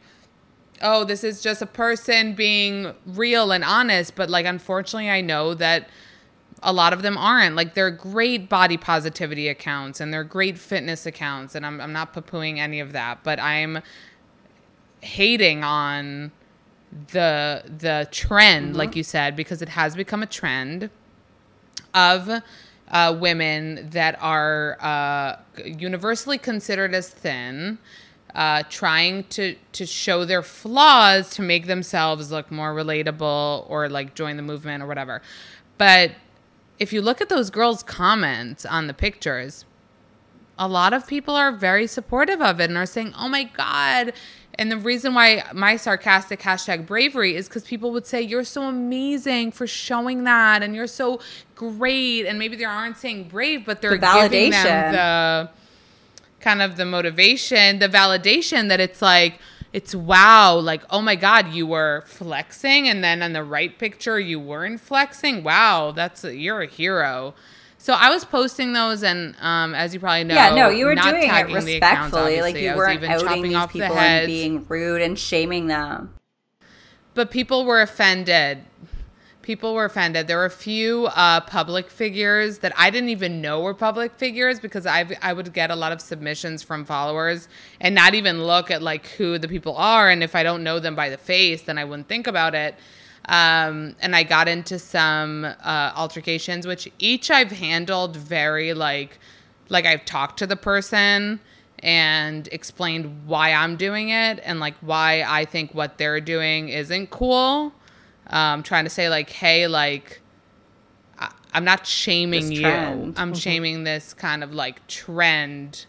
[SPEAKER 1] oh this is just a person being real and honest but like unfortunately i know that a lot of them aren't. Like they're great body positivity accounts and they're great fitness accounts, and I'm I'm not poo-pooing any of that, but I'm hating on the the trend, like you said, because it has become a trend of uh, women that are uh, universally considered as thin, uh, trying to to show their flaws to make themselves look more relatable or like join the movement or whatever. But if you look at those girls' comments on the pictures, a lot of people are very supportive of it and are saying, "Oh my god." And the reason why my sarcastic hashtag bravery is because people would say, You're so amazing for showing that, and you're so great. And maybe they aren't saying brave, but they're
[SPEAKER 3] The
[SPEAKER 1] giving
[SPEAKER 3] validation.
[SPEAKER 1] them the kind of the motivation, the validation that it's like, it's wow, like, oh my God, you were flexing. And then on the right picture, you weren't flexing. Wow, that's, you're a hero. So I was posting those, and um, as you probably know,
[SPEAKER 3] yeah, no, you were
[SPEAKER 1] not
[SPEAKER 3] doing it
[SPEAKER 1] tagging the accounts,
[SPEAKER 3] respectfully. Like you weren't
[SPEAKER 1] even
[SPEAKER 3] outing
[SPEAKER 1] chopping
[SPEAKER 3] these
[SPEAKER 1] off the
[SPEAKER 3] people and being rude and shaming them.
[SPEAKER 1] but people were offended. People were offended. There were a few uh, public figures that I didn't even know were public figures because I I would get a lot of submissions from followers and not even look at like who the people are. And if I don't know them by the face, then I wouldn't think about it. Um, and I got into some uh, altercations, which each I've handled very like like I've talked to the person and explained why I'm doing it and like why I think what they're doing isn't cool. Um, trying to say like, hey, like I, I'm not shaming you. I'm shaming this kind of like trend.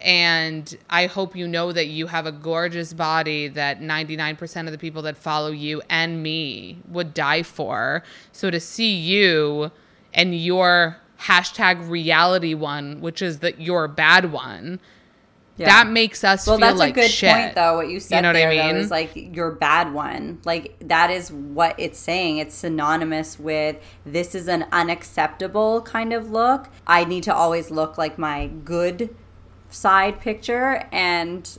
[SPEAKER 1] And I hope you know that you have a gorgeous body that 99% of the people that follow you and me would die for. So to see you and your hashtag reality one, which is that your bad one, That makes us
[SPEAKER 3] Well,
[SPEAKER 1] feel
[SPEAKER 3] that's
[SPEAKER 1] like
[SPEAKER 3] a good
[SPEAKER 1] shit.
[SPEAKER 3] point, though. What you said
[SPEAKER 1] You know what
[SPEAKER 3] there,
[SPEAKER 1] I
[SPEAKER 3] though,
[SPEAKER 1] mean?
[SPEAKER 3] is like your bad one. Like that is what it's saying. It's synonymous with this is an unacceptable kind of look. I need to always look like my good side picture, and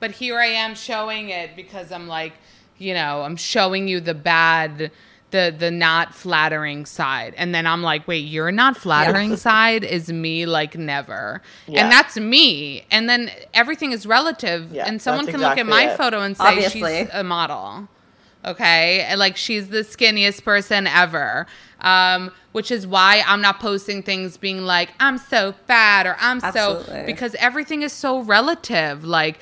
[SPEAKER 1] But here I am showing it because I'm like, you know, I'm showing you the bad, the the not flattering side, and then I'm like, wait, your not flattering side is me like never,
[SPEAKER 4] Yeah.
[SPEAKER 1] and that's me, and then everything is relative,
[SPEAKER 4] Yeah,
[SPEAKER 1] and someone
[SPEAKER 4] that's
[SPEAKER 1] can look at my
[SPEAKER 4] it.
[SPEAKER 1] photo and say
[SPEAKER 3] Obviously.
[SPEAKER 1] she's a model. Okay. And like she's the skinniest person ever. Um, which is why I'm not posting things being like, I'm so fat or I'm so because everything is so relative. Like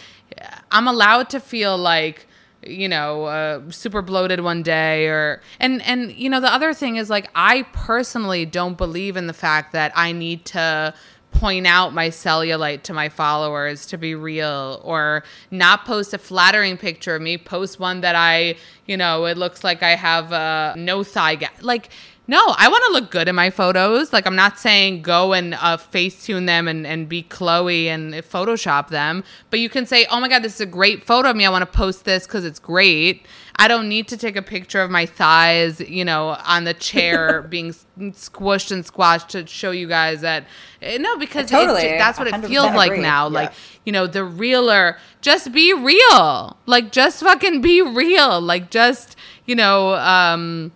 [SPEAKER 1] I'm allowed to feel like you know uh, super bloated one day or and and you know the other thing is like i personally don't believe in the fact that i need to point out my cellulite to my followers to be real or not post a flattering picture of me post one that i you know it looks like i have uh, no thigh gap like no, I want to look good in my photos. Like, I'm not saying go and uh, Facetune them and, and be Khloé and Photoshop them, but you can say, oh my God, this is a great photo of me. I want to post this because it's great. I don't need to take a picture of my thighs, you know, on the chair being squished and squashed to show you guys that. eh, No, because it-
[SPEAKER 3] Totally,
[SPEAKER 1] that's what it
[SPEAKER 3] 100%
[SPEAKER 1] feels like
[SPEAKER 3] agree.
[SPEAKER 1] now.
[SPEAKER 4] Yeah.
[SPEAKER 1] Like, you know, the realer, just be real. Like, just fucking be real. Like, just, you know, um,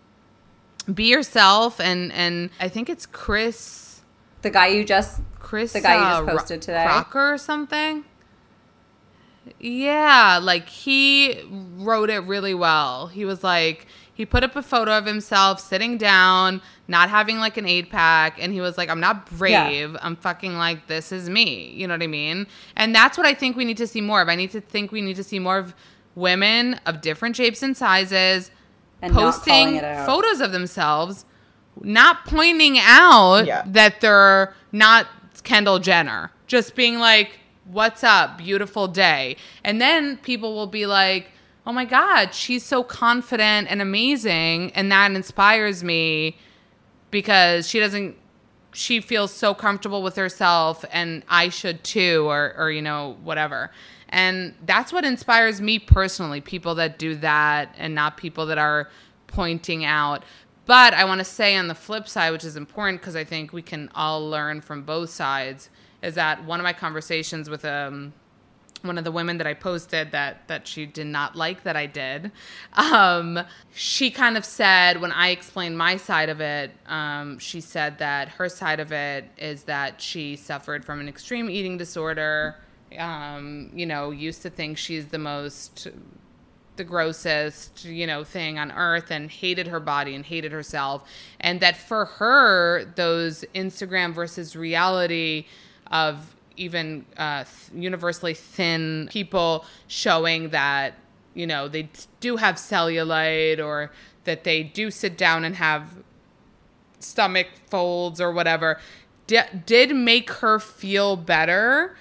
[SPEAKER 1] be yourself and and I think it's Chris
[SPEAKER 3] the guy you just
[SPEAKER 1] Chris
[SPEAKER 3] The guy you just
[SPEAKER 1] uh,
[SPEAKER 3] posted today?
[SPEAKER 1] Crocker or something. Yeah, like he wrote it really well. He was like he put up a photo of himself sitting down, not having like an eight pack, and he was like, "I'm not brave. I'm fucking like this is me." You know what I mean? And that's what I think we need to see more of. I need to think we need to see more of women of different shapes and sizes
[SPEAKER 3] and
[SPEAKER 1] posting
[SPEAKER 3] it
[SPEAKER 1] photos of themselves, not pointing out
[SPEAKER 4] Yeah.
[SPEAKER 1] that they're not Kendall Jenner, just being like, "What's up? Beautiful day," and then people will be like, "Oh my God, she's so confident and amazing," and that inspires me because she doesn't. She feels so comfortable with herself, and I should too, or or you know whatever. And that's what inspires me personally. People that do that, and not people that are pointing out. But I want to say on the flip side, which is important because I think we can all learn from both sides, is that one of my conversations with um, one of the women that I posted that that she did not like that I did. Um, she kind of said when I explained my side of it, um, she said that her side of it is that she suffered from an extreme eating disorder. Um, you know, used to think she's the most the grossest, you know, thing on earth and hated her body and hated herself. And that for her, those Instagram versus reality of even uh, universally thin people showing that, you know, they do have cellulite or that they do sit down and have stomach folds or whatever, di- did make her feel better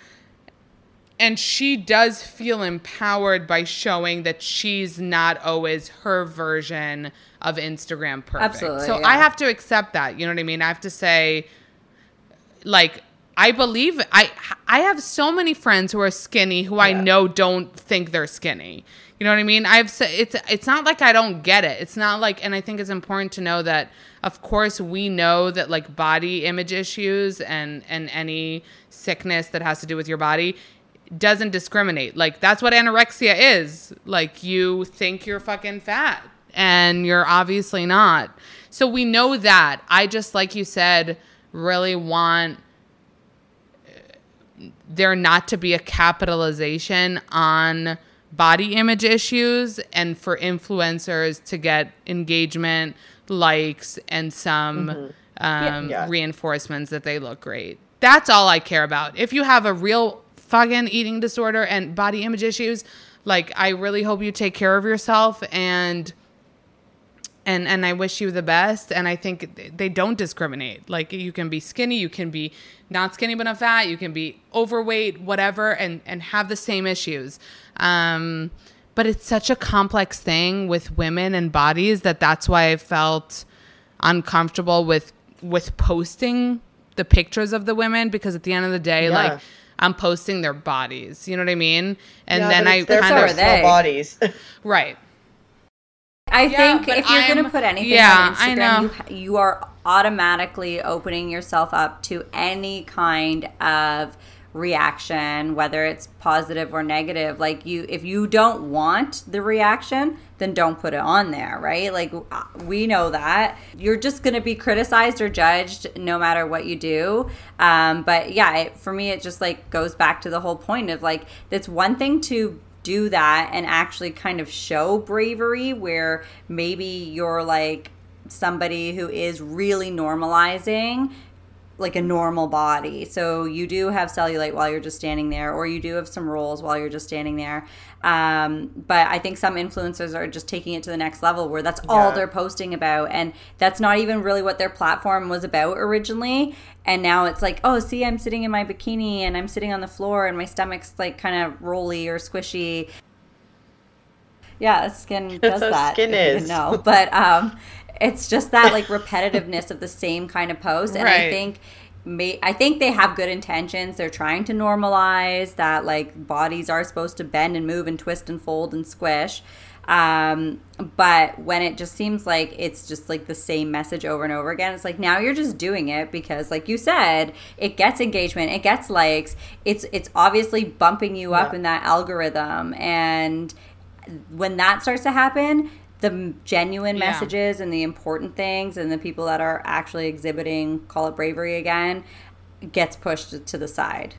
[SPEAKER 1] and she does feel empowered by showing that she's not always her version of Instagram perfect.
[SPEAKER 3] Absolutely,
[SPEAKER 1] So
[SPEAKER 3] yeah.
[SPEAKER 1] I have to accept that. You know what I mean? I have to say, like, I believe I I have so many friends who are skinny who I know don't think they're skinny. You know what I mean? I've it's it's not like I don't get it. It's not like and I think it's important to know that of course we know that like body image issues and and any sickness that has to do with your body doesn't discriminate. Like that's what anorexia is. Like you think you're fucking fat and you're obviously not. So we know that. I just like you said really want there not to be a capitalization on body image issues and for influencers to get engagement, likes, and some um,
[SPEAKER 4] Yeah.
[SPEAKER 1] reinforcements that they look great. That's all I care about. If you have a real fucking eating disorder and body image issues, like I really hope you take care of yourself and and and I wish you the best. And I think they don't discriminate. Like you can be skinny, you can be not skinny but not fat, you can be overweight, whatever, and and have the same issues. Um, but it's such a complex thing with women and bodies that that's why I felt uncomfortable with with posting the pictures of the women because at the end of the day,
[SPEAKER 4] Yeah.
[SPEAKER 1] like I'm posting their bodies. You know what I mean? And
[SPEAKER 4] Yeah,
[SPEAKER 1] then I
[SPEAKER 4] their
[SPEAKER 1] kind
[SPEAKER 3] So
[SPEAKER 1] of
[SPEAKER 3] are they.
[SPEAKER 4] bodies.
[SPEAKER 1] right.
[SPEAKER 3] I
[SPEAKER 1] Yeah,
[SPEAKER 3] think if you're going to put anything
[SPEAKER 1] yeah,
[SPEAKER 3] on
[SPEAKER 1] I
[SPEAKER 3] Instagram,
[SPEAKER 1] know.
[SPEAKER 3] You, you are automatically opening yourself up to any kind of reaction, whether it's positive or negative. Like you, if you don't want the reaction, then don't put it on there, right? Like uh, we know that you're just going to be criticized or judged no matter what you do. Um, but yeah, it, for me, it just like goes back to the whole point of like it's one thing to do that and actually kind of show bravery where maybe you're like somebody who is really normalizing like a normal body. So you do have cellulite while you're just standing there, or you do have some rolls while you're just standing there. Um, but I think some influencers are just taking it to the next level where that's all
[SPEAKER 4] Yeah.
[SPEAKER 3] they're posting about. And that's not even really what their platform was about originally. And now it's like, oh, see, I'm sitting in my bikini and I'm sitting on the floor and my stomach's like kind of rolly or squishy. Yeah, skin does that.
[SPEAKER 4] skin
[SPEAKER 3] if you didn't
[SPEAKER 4] is.
[SPEAKER 3] know. But um, it's just that like repetitiveness of the same kind of post, and I think. May, I think they have good intentions. They're trying to normalize that like bodies are supposed to bend and move and twist and fold and squish. Um, but when it just seems like it's just like the same message over and over again, it's like now you're just doing it because, like you said, it gets engagement, it gets likes. It's it's obviously bumping you up
[SPEAKER 4] Yeah.
[SPEAKER 3] in that algorithm, and when that starts to happen, the genuine
[SPEAKER 1] Yeah.
[SPEAKER 3] messages and the important things and the people that are actually exhibiting call it bravery again gets pushed to the side.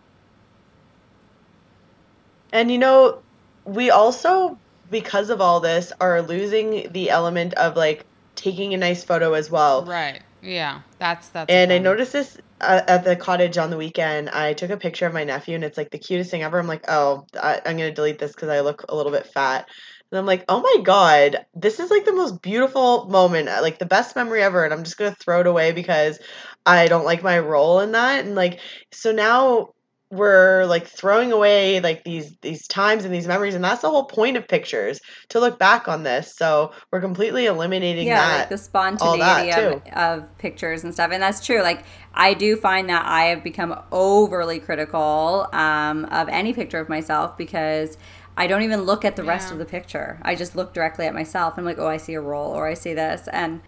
[SPEAKER 4] And you know, we also, because of all this, are losing the element of like taking a nice photo as well.
[SPEAKER 1] Right. Yeah. That's that's. a
[SPEAKER 4] And I noticed this uh, at the cottage on the weekend. I took a picture of my nephew, and it's like the cutest thing ever. I'm like, oh, I, I'm gonna delete this because I look a little bit fat. And I'm like, oh my god, this is like the most beautiful moment, uh, like the best memory ever. And I'm just gonna throw it away because I don't like my role in that. And like, so now we're like throwing away like these these times and these memories, and that's the whole point of pictures to look back on this. So we're completely eliminating
[SPEAKER 3] yeah,
[SPEAKER 4] that.
[SPEAKER 3] like the spontaneity of, of pictures and stuff. And that's true. Like I do find that I have become overly critical um, of any picture of myself because I don't even look at the rest
[SPEAKER 1] Yeah.
[SPEAKER 3] of the picture. I just look directly at myself. I'm like, oh, I see a roll or I see this. And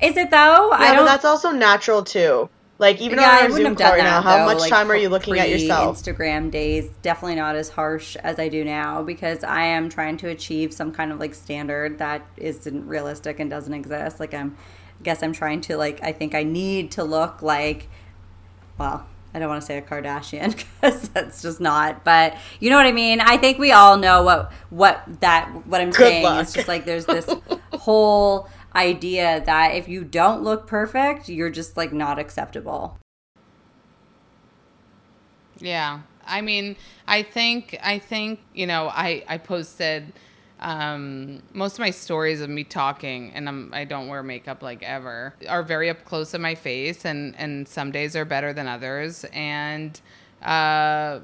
[SPEAKER 3] is it though? I don't.
[SPEAKER 4] but that's also natural too. Like even
[SPEAKER 3] yeah,
[SPEAKER 4] on our Zoom call right now,
[SPEAKER 3] that.
[SPEAKER 4] how
[SPEAKER 3] though,
[SPEAKER 4] much
[SPEAKER 3] like,
[SPEAKER 4] time are you looking at yourself?
[SPEAKER 3] Instagram days definitely not as harsh as I do now because I am trying to achieve some kind of like standard that isn't realistic and doesn't exist. Like I'm, I guess I'm trying to like I think I need to look like, well. I don't want to say a Kardashian because that's just not. But you know what I mean. I think we all know what what that what I'm
[SPEAKER 4] Good
[SPEAKER 3] saying.
[SPEAKER 4] luck.
[SPEAKER 3] It's just like there's this whole idea that if you don't look perfect, you're just like not acceptable.
[SPEAKER 1] Yeah. I mean, I think I think, you know, I I posted um most of my stories of me talking and I'm I don't wear makeup like ever are very up close to my face and and some days are better than others and uh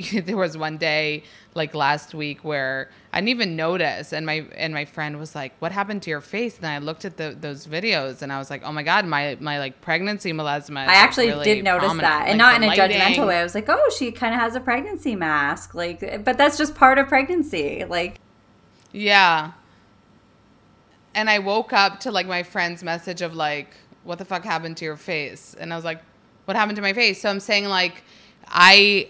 [SPEAKER 1] there was one day like last week where I didn't even notice and my and my friend was like what happened to your face and I looked at the, those videos and I was like oh my god my my like pregnancy melasma is,
[SPEAKER 3] I
[SPEAKER 1] like,
[SPEAKER 3] actually
[SPEAKER 1] really
[SPEAKER 3] did notice
[SPEAKER 1] prominent.
[SPEAKER 3] that, and
[SPEAKER 1] Like,
[SPEAKER 3] not in
[SPEAKER 1] the
[SPEAKER 3] a judgmental way. I was like, "Oh, she kind of has a pregnancy mask," like, but that's just part of pregnancy. Like,
[SPEAKER 1] Yeah. And I woke up to like my friend's message of like, what the fuck happened to your face? And I was like, what happened to my face? So I'm saying like, I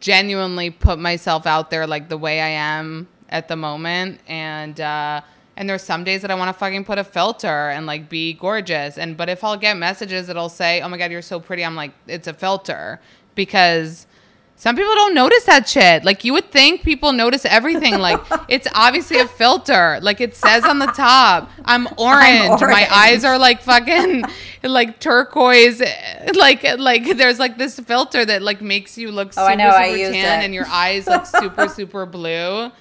[SPEAKER 1] genuinely put myself out there like the way I am at the moment. And, uh, and there's some days that I want to fucking put a filter and like be gorgeous. And, but if I'll get messages that'll say, oh my God, you're so pretty, I'm like, it's a filter because some people don't notice that shit. Like you would think people notice everything. Like it's obviously a filter. Like it says on the top, I'm orange. My
[SPEAKER 3] orange.
[SPEAKER 1] eyes are like fucking like turquoise. Like like there's like this filter that like makes you look
[SPEAKER 3] Oh,
[SPEAKER 1] super
[SPEAKER 3] I know,
[SPEAKER 1] super
[SPEAKER 3] use
[SPEAKER 1] tan
[SPEAKER 3] it.
[SPEAKER 1] and your eyes like super super blue.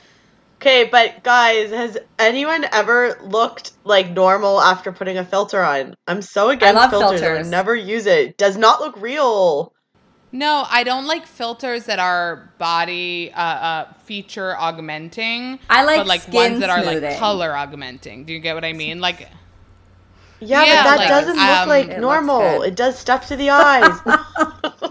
[SPEAKER 4] Okay, but guys, has anyone ever looked like normal after putting a filter on? I'm so against
[SPEAKER 3] love
[SPEAKER 4] filters. I
[SPEAKER 3] filters.
[SPEAKER 4] would never use it. Does not look real.
[SPEAKER 1] No, I don't like filters that are body uh, uh, feature augmenting.
[SPEAKER 3] I like
[SPEAKER 1] but like
[SPEAKER 3] skin
[SPEAKER 1] ones that are
[SPEAKER 3] smoothing.
[SPEAKER 1] like color augmenting. Do you get what I mean? Like
[SPEAKER 4] Yeah,
[SPEAKER 1] Yeah,
[SPEAKER 4] but that
[SPEAKER 1] like,
[SPEAKER 4] doesn't
[SPEAKER 1] um,
[SPEAKER 4] look like
[SPEAKER 3] It
[SPEAKER 4] normal.
[SPEAKER 3] good.
[SPEAKER 4] It does stuff to the eyes.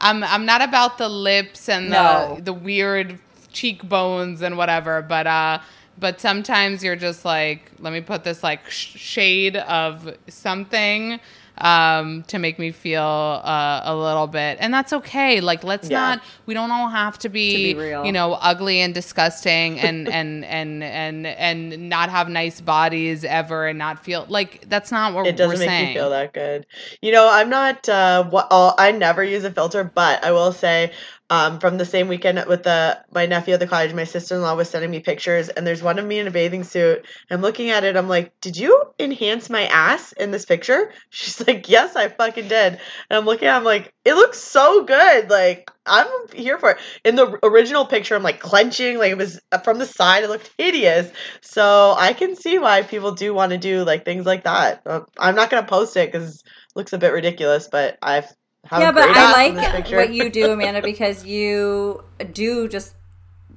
[SPEAKER 1] I'm I'm not about the lips and
[SPEAKER 3] No.
[SPEAKER 1] the the weird cheekbones and whatever, but uh but sometimes you're just like, let me put this like sh- shade of something um to make me feel uh, a little bit and that's okay like let's
[SPEAKER 4] Yeah.
[SPEAKER 1] not we don't all have to be,
[SPEAKER 3] be
[SPEAKER 1] you know ugly and disgusting and and and and and not have nice bodies ever and not feel like that's not what
[SPEAKER 4] it doesn't make
[SPEAKER 1] saying
[SPEAKER 4] me feel that good. You know, I'm not. Uh, what? All, I never use a filter, but I will say, um, from the same weekend with the my nephew at the college. my sister in law was sending me pictures, and there's one of me in a bathing suit. I'm looking at it. I'm like, did you enhance my ass in this picture? She's like, yes, I fucking did. And I'm looking. at I'm like, it looks so good. Like I'm here for it. In the original picture, I'm like clenching. Like it was uh, from the side. It looked hideous. So I can see why people do want to do like things like that. I'm not gonna post it because it looks a bit ridiculous, but I've
[SPEAKER 3] yeah, but I
[SPEAKER 4] ass in this
[SPEAKER 3] like what you do, Amanda, because you do just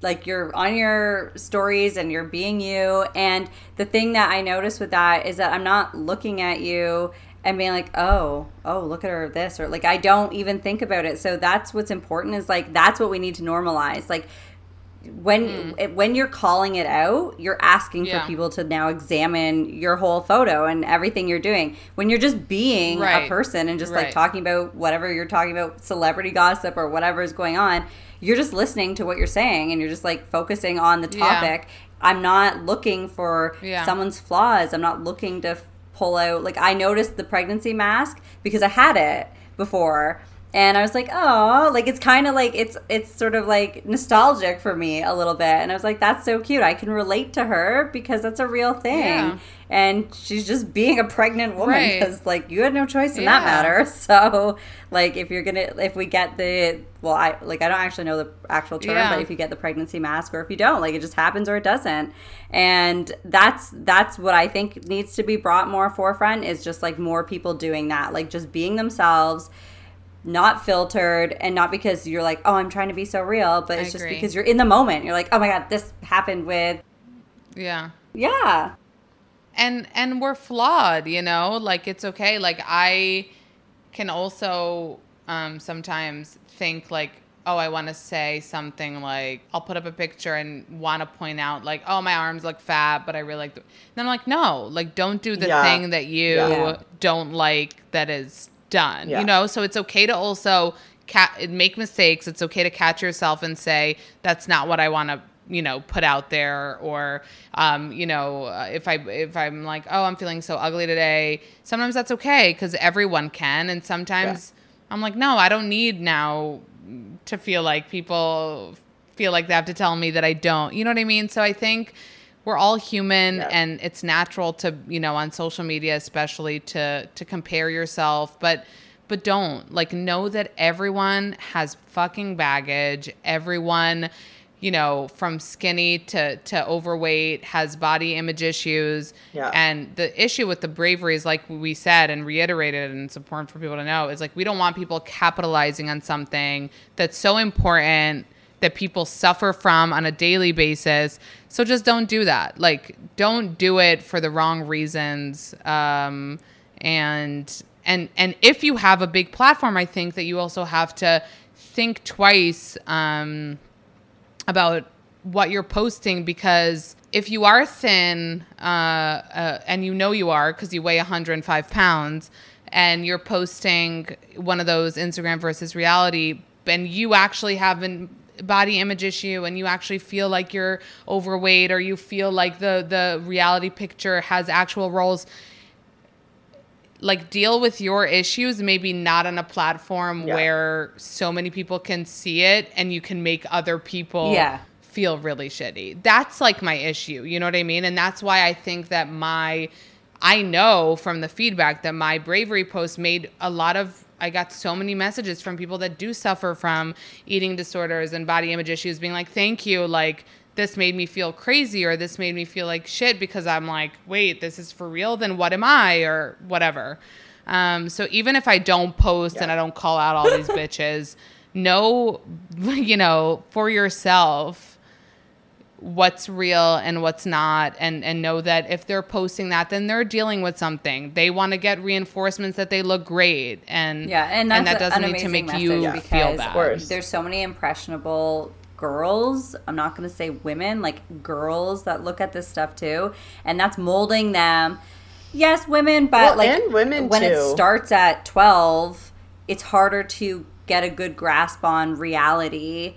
[SPEAKER 3] like you're on your stories and you're being you. And the thing that I notice with that is that I'm not looking at you and being like, oh, oh, look at her this or like I don't even think about it. So that's what's important is like that's what we need to normalize. Like when mm. it- when you're calling it out, you're asking
[SPEAKER 1] Yeah.
[SPEAKER 3] for people to now examine your whole photo and everything you're doing. When you're just being a person and just like talking about whatever you're talking about, celebrity gossip or whatever is going on, you're just listening to what you're saying and you're just like focusing on the
[SPEAKER 1] Yeah.
[SPEAKER 3] topic. I'm not looking for
[SPEAKER 1] Yeah.
[SPEAKER 3] someone's flaws. I'm not looking to pull out like I noticed the pregnancy mask because I had it before and I was like, "Oh, like it's kind of like it's it's sort of like nostalgic for me a little bit." And I was like, "That's so cute. I can relate to her because that's a real thing."
[SPEAKER 1] Yeah.
[SPEAKER 3] And she's just being a pregnant woman
[SPEAKER 1] Right.
[SPEAKER 3] because like you had no choice in that matter. So, like if you're going to if we get the well, I like I don't actually know the actual term,
[SPEAKER 1] Yeah.
[SPEAKER 3] but if you get the pregnancy mask or if you don't, like it just happens or it doesn't. And that's that's what I think needs to be brought more forefront is just like more people doing that, like just being themselves not filtered and not because you're like oh i'm trying to be so real but
[SPEAKER 1] I
[SPEAKER 3] it's just
[SPEAKER 1] agree.
[SPEAKER 3] because you're in the moment. You're like oh my god this happened with
[SPEAKER 1] yeah.
[SPEAKER 3] Yeah.
[SPEAKER 1] And and we're flawed you know? Like it's okay. Like i can also um sometimes think like oh i want to say something like i'll put up a picture and want to point out like oh my arms look fat but i really like the then i'm like no. Like don't do the
[SPEAKER 4] Yeah.
[SPEAKER 1] thing that you
[SPEAKER 3] Yeah.
[SPEAKER 1] don't like that is done
[SPEAKER 4] Yeah.
[SPEAKER 1] you know? So it's okay to also ca- make mistakes. It's okay to catch yourself and say that's not what i want to you know put out there or um, you know uh, if i if i'm like oh i'm feeling so ugly today sometimes that's okay because everyone can and sometimes i'm like no i don't need now to feel like people feel like they have to tell me that i don't you know what i mean? So i think we're all human
[SPEAKER 4] Yeah.
[SPEAKER 1] and it's natural to you know on social media especially to to compare yourself but but don't like know that everyone has fucking baggage everyone you know from skinny to to overweight has body image issues
[SPEAKER 4] Yeah.
[SPEAKER 1] and the issue with the bravery is like we said and reiterated and it's important for people to know is like we don't want people capitalizing on something that's so important that people suffer from on a daily basis. So just don't do that. Like don't do it for the wrong reasons. Um, and and and if you have a big platform, I think that you also have to think twice um, about what you're posting because if you are thin uh, uh, and you know you are because you weigh 105 pounds and you're posting one of those Instagram versus reality and you actually have a body image issue and you actually feel like you're overweight or you feel like the the reality picture has actual roles like deal with your issues maybe not on a platform
[SPEAKER 4] Yeah.
[SPEAKER 1] where so many people can see it and you can make other people
[SPEAKER 3] Yeah.
[SPEAKER 1] feel really shitty that's like my issue you know what i mean and that's why i think that my i know from the feedback that my bravery post made a lot of i got so many messages from people that do suffer from eating disorders and body image issues being like thank you. Like this made me feel crazy or this made me feel like shit because I'm like, wait, this is for real, then what am I? Or whatever. Um, so even if I don't post and I don't call out all these bitches, know, you know, for yourself, what's real and what's not and and know that if they're posting that then they're dealing with something they want to get reinforcements that they look great and
[SPEAKER 3] Yeah, and that's
[SPEAKER 1] that doesn't need to make you
[SPEAKER 3] message
[SPEAKER 1] feel
[SPEAKER 3] because
[SPEAKER 1] bad
[SPEAKER 4] course.
[SPEAKER 3] There's so many impressionable girls. I'm not going to say women, like girls that look at this stuff too, and that's molding them. Yes, women, but
[SPEAKER 4] Well,
[SPEAKER 3] like
[SPEAKER 4] and women,
[SPEAKER 3] when it starts at 12, it's harder to get a good grasp on reality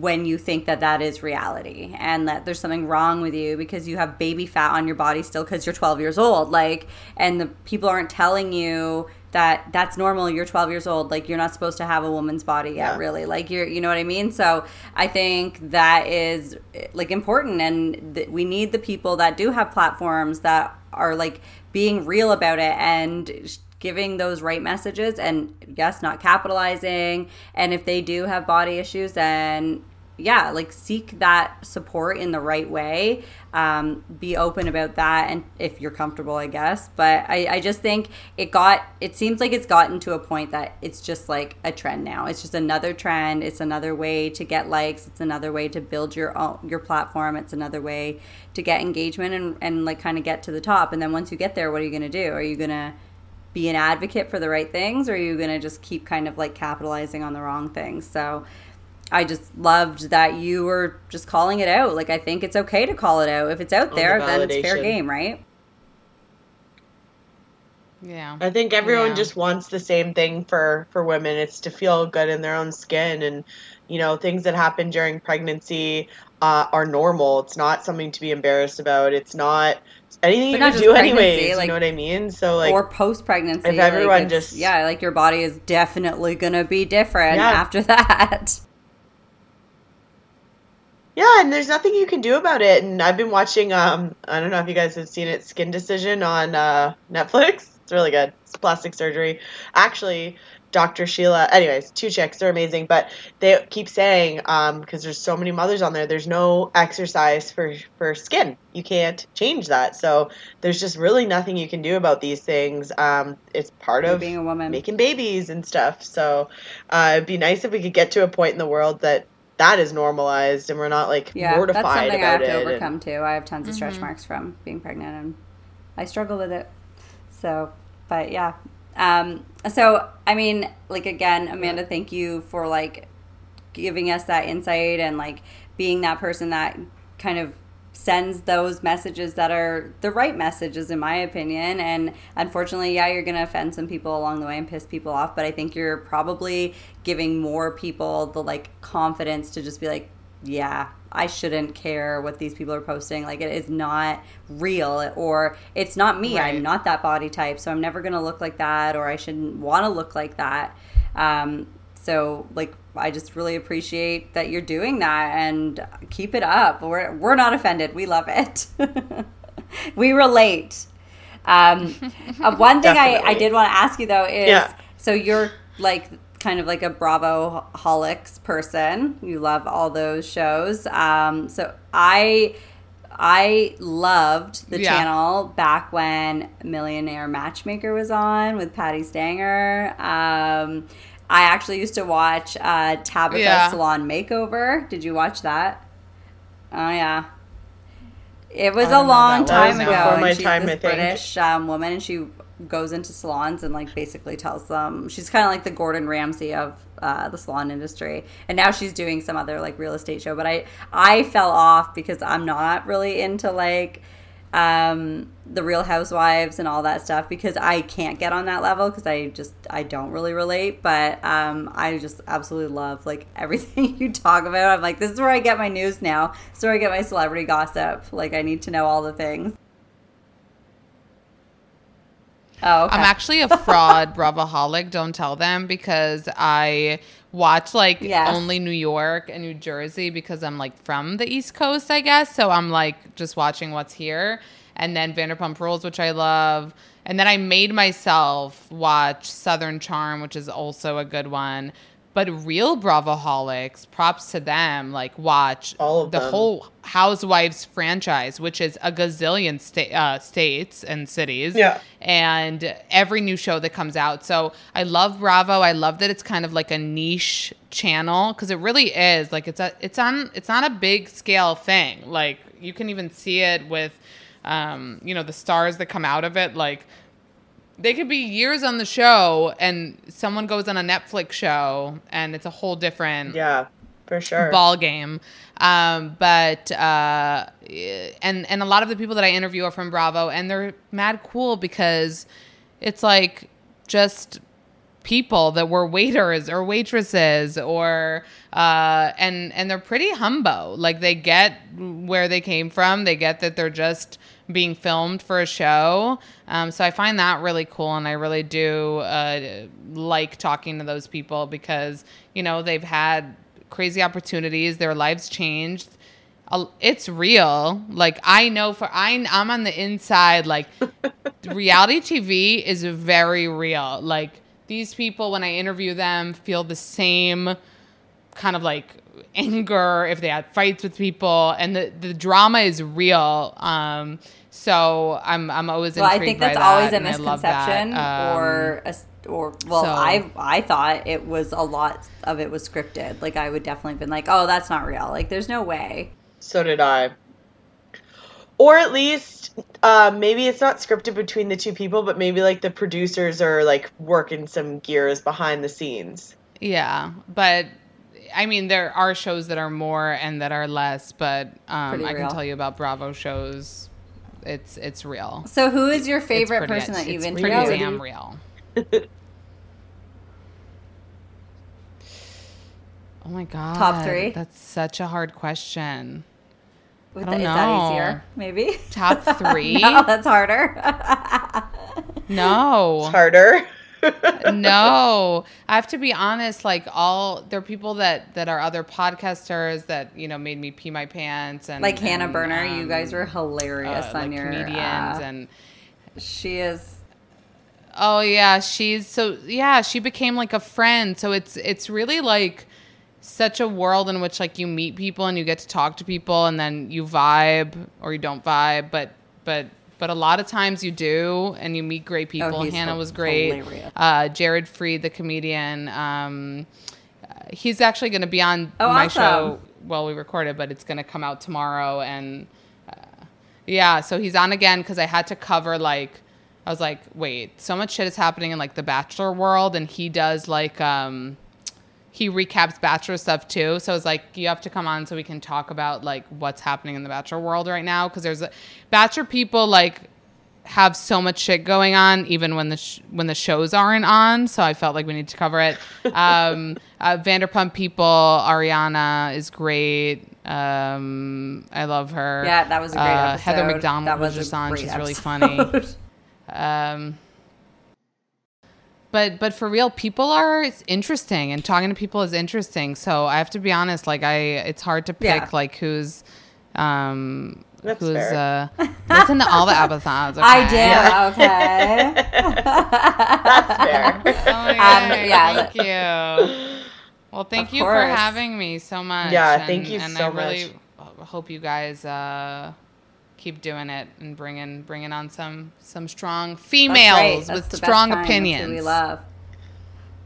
[SPEAKER 3] when you think that that is reality and that there's something wrong with you because you have baby fat on your body still because you're 12 years old like and the people aren't telling you that that's normal you're 12 years old like you're not supposed to have a woman's body yet
[SPEAKER 4] Yeah.
[SPEAKER 3] really like you're you know what i mean so i think that is like important and th- we need the people that do have platforms that are like being real about it and giving those right messages and yes not capitalizing. And if they do have body issues then yeah like seek that support in the right way. Um, be open about that and if you're comfortable i guess. But I, I just think it got it seems like it's gotten to a point that it's just like a trend now. It's just another trend. It's another way to get likes. It's another way to build your own your platform. It's another way to get engagement and, and like kind of get to the top. And then once you get there what are you going to do? Are you going to be an advocate for the right things or are you going to just keep kind of like capitalizing on the wrong things so i just loved that you were just calling it out like i think it's okay to call it out if it's out
[SPEAKER 4] the
[SPEAKER 3] there then it's fair game right
[SPEAKER 1] yeah
[SPEAKER 4] I think everyone
[SPEAKER 1] Yeah.
[SPEAKER 4] just wants the same thing for for women. It's to feel good in their own skin, and you know things that happen during pregnancy uh, are normal. It's not something to be embarrassed about. It's not anything
[SPEAKER 3] But
[SPEAKER 4] you can do anyways.
[SPEAKER 3] like-
[SPEAKER 4] you know what I mean? So like,
[SPEAKER 3] or post pregnancy
[SPEAKER 4] if everyone
[SPEAKER 3] it's-
[SPEAKER 4] just-
[SPEAKER 3] yeah like your body is definitely going to be different
[SPEAKER 4] Yeah.
[SPEAKER 3] after that
[SPEAKER 4] yeah, and there's nothing you can do about it. And I've been watching. Um, I don't know if you guys have seen it, Skin Decision on uh, Netflix. It's really good. It's plastic surgery. Actually, Dr. Sheila. Anyways, two chicks. They're amazing, but they keep saying um, because there's so many mothers on there. There's no exercise for for skin. You can't change that. So there's just really nothing you can do about these things. Um, it's part of
[SPEAKER 3] being a woman
[SPEAKER 4] making babies and stuff. So uh, it'd be nice if we could get to a point in the world that that is normalized and we're not like
[SPEAKER 3] yeah
[SPEAKER 4] mortified
[SPEAKER 3] that's something i have to
[SPEAKER 4] it. and-
[SPEAKER 3] overcome too i have tons of stretch marks from being pregnant and i struggle with it so but yeah. Um so i mean like again amanda thank you for like giving us that insight and like being that person that kind of sends those messages that are the right messages in my opinion. And unfortunately yeah you're going to offend some people along the way and piss people off but i think you're probably giving more people the like confidence to just be like yeah i shouldn't care what these people are posting like it is not real or it's not me
[SPEAKER 1] Right.
[SPEAKER 3] i'm not that body type so i'm never going to look like that or i shouldn't want to look like that um, so like I just really appreciate that you're doing that and keep it up. We're we're not offended. We love it. we relate. Um, uh, one thing I, I did want to ask you though is
[SPEAKER 4] Yeah.
[SPEAKER 3] so you're like kind of like a Bravo holics person. You love all those shows. Um, so I I loved the
[SPEAKER 1] Yeah.
[SPEAKER 3] channel back when Millionaire Matchmaker was on with Patti Stanger. Um, I actually used to watch uh, Tabatha
[SPEAKER 1] Yeah.
[SPEAKER 3] Salon Makeover. Did you watch that? Oh yeah. It was a long time ago.
[SPEAKER 4] Before
[SPEAKER 3] and
[SPEAKER 4] my
[SPEAKER 3] she's
[SPEAKER 4] time,
[SPEAKER 3] this British um, woman, and she goes into salons and like basically tells them she's kind of like the Gordon Ramsay of uh, the salon industry. And now she's doing some other like real estate show. But I I fell off because I'm not really into like um, the Real Housewives and all that stuff because I can't get on that level because I just I don't really relate. But um, I just absolutely love like everything you talk about. I'm like, this is where I get my news now. This is where I get my celebrity gossip. Like I need to know all the things. Oh, okay.
[SPEAKER 1] I'm actually a fraud Bravoholic. Don't tell them because I watch like
[SPEAKER 3] Yes.
[SPEAKER 1] only New York and New Jersey because I'm like from the East Coast, I guess. So I'm like just watching what's here. And then Vanderpump Rules, which I love. And then I made myself watch Southern Charm, which is also a good one. But real Bravoholics, props to them. Like watch
[SPEAKER 4] All of
[SPEAKER 1] the
[SPEAKER 4] them.
[SPEAKER 1] whole Housewives franchise, which is a gazillion sta- uh, states and cities.
[SPEAKER 4] Yeah.
[SPEAKER 1] And every new show that comes out. So I love Bravo. I love that it's kind of like a niche channel because it really is. Like it's a it's on it's not a big scale thing. Like you can even see it with um, you know, the stars that come out of it. Like they could be years on the show and someone goes on a Netflix show and it's a whole different
[SPEAKER 4] Yeah, for sure.
[SPEAKER 1] ball game. Um, but uh, and and a lot of the people that I interview are from Bravo, and they're mad cool because it's like just people that were waiters or waitresses or uh, and and they're pretty humble. Like they get where they came from. They get that they're just being filmed for a show. Um, so I find that really cool, and I really do uh, like talking to those people because you know they've had crazy opportunities. Their lives changed. It's real. Like I know for I I'm on the inside. Like reality TV is very real. Like these people, when I interview them, feel the same kind of like anger if they had fights with people, and the the drama is real. Um, so I'm I'm always
[SPEAKER 3] Well, I
[SPEAKER 1] intrigued
[SPEAKER 3] think
[SPEAKER 1] by
[SPEAKER 3] that's
[SPEAKER 1] that,
[SPEAKER 3] always a
[SPEAKER 1] and I love that.
[SPEAKER 3] misconception,
[SPEAKER 1] Um,
[SPEAKER 3] or a s or well,
[SPEAKER 1] so-
[SPEAKER 3] I I thought it was a lot of it was scripted. Like I would definitely been like, oh, that's not real. Like there's no way.
[SPEAKER 4] So did I. Or at least, uh, maybe it's not scripted between the two people, but maybe like the producers are like working some gears behind the scenes.
[SPEAKER 1] Yeah, but I mean, there are shows that are more and that are less, but um, I can tell you about Bravo shows. It's it's real.
[SPEAKER 3] So who is your favorite
[SPEAKER 1] pretty-
[SPEAKER 3] person that you've
[SPEAKER 1] it's pretty
[SPEAKER 3] interviewed?
[SPEAKER 1] damn real. oh my god!
[SPEAKER 3] Top three?
[SPEAKER 1] That's such a hard question.
[SPEAKER 3] With
[SPEAKER 1] I don't
[SPEAKER 3] the- is that
[SPEAKER 1] know.
[SPEAKER 3] easier? Maybe.
[SPEAKER 1] Top three?
[SPEAKER 3] no, that's harder.
[SPEAKER 1] No.
[SPEAKER 4] Harder.
[SPEAKER 1] No. I have to be honest like all there are people that that are other podcasters that you know made me pee my pants and
[SPEAKER 3] like Hannah
[SPEAKER 1] and,
[SPEAKER 3] Berner, you
[SPEAKER 1] um,
[SPEAKER 3] guys were hilarious
[SPEAKER 1] uh,
[SPEAKER 3] on
[SPEAKER 1] like
[SPEAKER 3] your
[SPEAKER 1] comedians
[SPEAKER 3] uh,
[SPEAKER 1] and
[SPEAKER 3] she is
[SPEAKER 1] oh yeah she's so yeah she became like a friend. So it's it's really like such a world in which like you meet people and you get to talk to people and then you vibe or you don't vibe but but but a lot of times you do and you meet great people.
[SPEAKER 3] Oh,
[SPEAKER 1] hannah was great. uh, jared freid the comedian um, uh, he's actually going to be on
[SPEAKER 3] Oh,
[SPEAKER 1] my
[SPEAKER 3] awesome.
[SPEAKER 1] show while we recorded but it's going to come out tomorrow and uh, yeah, so he's on again because I had to cover like I was like, wait, so much shit is happening in like the Bachelor world, and he does like um he recaps Bachelor stuff too. So it's like you have to come on so we can talk about like what's happening in the Bachelor world right now. Because there's a Bachelor people like have so much shit going on even when the sh- when the shows aren't on. So i felt like we need to cover it. Um uh, vanderpump people ariana is great. Um i love her.
[SPEAKER 3] Yeah, that was a great
[SPEAKER 1] uh,
[SPEAKER 3] episode.
[SPEAKER 1] heather mcdonald
[SPEAKER 3] that
[SPEAKER 1] was
[SPEAKER 3] a
[SPEAKER 1] just on. she's really funny. Um but but for real people are it's interesting and talking to people is interesting so i have to be honest like i it's hard to pick
[SPEAKER 3] Yeah.
[SPEAKER 1] like who's um
[SPEAKER 4] That's
[SPEAKER 1] who's
[SPEAKER 4] fair.
[SPEAKER 1] uh listen to all the episodes okay?
[SPEAKER 3] I did. Okay.
[SPEAKER 4] That's fair.
[SPEAKER 1] Oh my God,
[SPEAKER 3] Um, yeah,
[SPEAKER 1] thank you. Well, thank
[SPEAKER 3] Of
[SPEAKER 1] you for having me so much.
[SPEAKER 4] Yeah, thank you
[SPEAKER 1] and
[SPEAKER 4] so
[SPEAKER 1] I really hope you guys uh, keep doing it and bringing bringing on some some strong
[SPEAKER 3] That's right.
[SPEAKER 1] females
[SPEAKER 3] That's
[SPEAKER 1] with strong
[SPEAKER 3] kind. That's
[SPEAKER 1] opinions.
[SPEAKER 3] we love.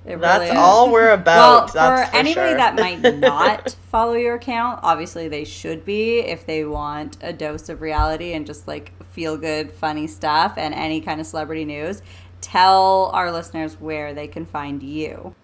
[SPEAKER 3] It
[SPEAKER 4] That's
[SPEAKER 3] is.
[SPEAKER 4] all we're
[SPEAKER 3] Well,
[SPEAKER 4] about.
[SPEAKER 3] for
[SPEAKER 4] for
[SPEAKER 3] anybody
[SPEAKER 4] sure.
[SPEAKER 3] that might not follow your account, obviously they should be if they want a dose of reality and just like feel good, funny stuff and any kind of celebrity news. Tell our listeners where they can find you.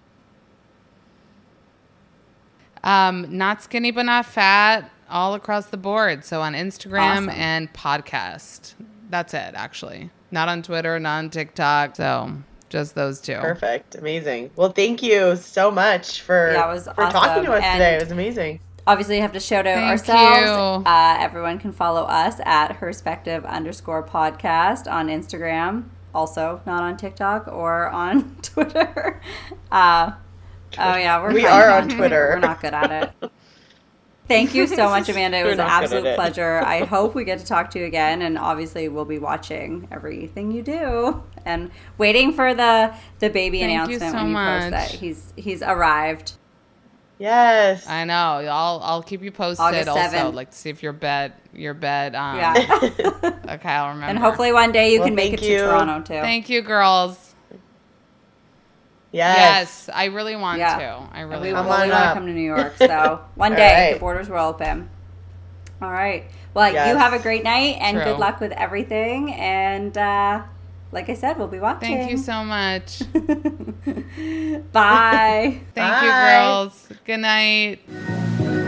[SPEAKER 1] Um, not skinny but not fat, all across the board. So on Instagram
[SPEAKER 3] Awesome.
[SPEAKER 1] and podcast. That's it, actually. Not on Twitter, not on TikTok. So just those two.
[SPEAKER 4] Perfect. Amazing. Well, thank you so much for,
[SPEAKER 3] Yeah, it was
[SPEAKER 4] for talking to
[SPEAKER 3] awesome.
[SPEAKER 4] us today. It was amazing.
[SPEAKER 3] Obviously, you have to shout out
[SPEAKER 1] Thank
[SPEAKER 3] ourselves.
[SPEAKER 1] you.
[SPEAKER 3] Uh, everyone can follow us at Herspective underscore podcast on Instagram. Also, not on TikTok or on Twitter. Uh, oh yeah, we're
[SPEAKER 4] We are
[SPEAKER 3] on
[SPEAKER 4] on Twitter.
[SPEAKER 3] We're not good at it. Thank you so much, Amanda. It was an absolute pleasure. I hope we get to talk to you again, and obviously we'll be watching everything you do and waiting for the the baby
[SPEAKER 1] Thank you
[SPEAKER 3] announcement
[SPEAKER 1] so
[SPEAKER 3] when you post
[SPEAKER 1] much.
[SPEAKER 3] that he's he's arrived.
[SPEAKER 4] Yes.
[SPEAKER 1] I know. I'll I'll keep you posted.
[SPEAKER 3] August
[SPEAKER 1] also,
[SPEAKER 3] 7th.
[SPEAKER 1] like to see if your bed your bed. Um,
[SPEAKER 3] Yeah,
[SPEAKER 1] Okay, I'll remember.
[SPEAKER 3] and hopefully one day you
[SPEAKER 4] Well,
[SPEAKER 3] can make it
[SPEAKER 4] thank
[SPEAKER 3] to. Toronto too.
[SPEAKER 1] Thank you, girls.
[SPEAKER 4] Yes.
[SPEAKER 1] Yes, I really want
[SPEAKER 3] Yeah.
[SPEAKER 1] to. I
[SPEAKER 3] And
[SPEAKER 1] really want
[SPEAKER 3] well,
[SPEAKER 4] on
[SPEAKER 3] we want to come to New York, so one
[SPEAKER 4] All
[SPEAKER 3] day the borders will open. All right. Well, you have a great night and
[SPEAKER 1] True.
[SPEAKER 3] good luck with everything. And uh, like I said, we'll be watching.
[SPEAKER 1] Thank you so much.
[SPEAKER 3] Bye.
[SPEAKER 1] Thank you, girls. Good night.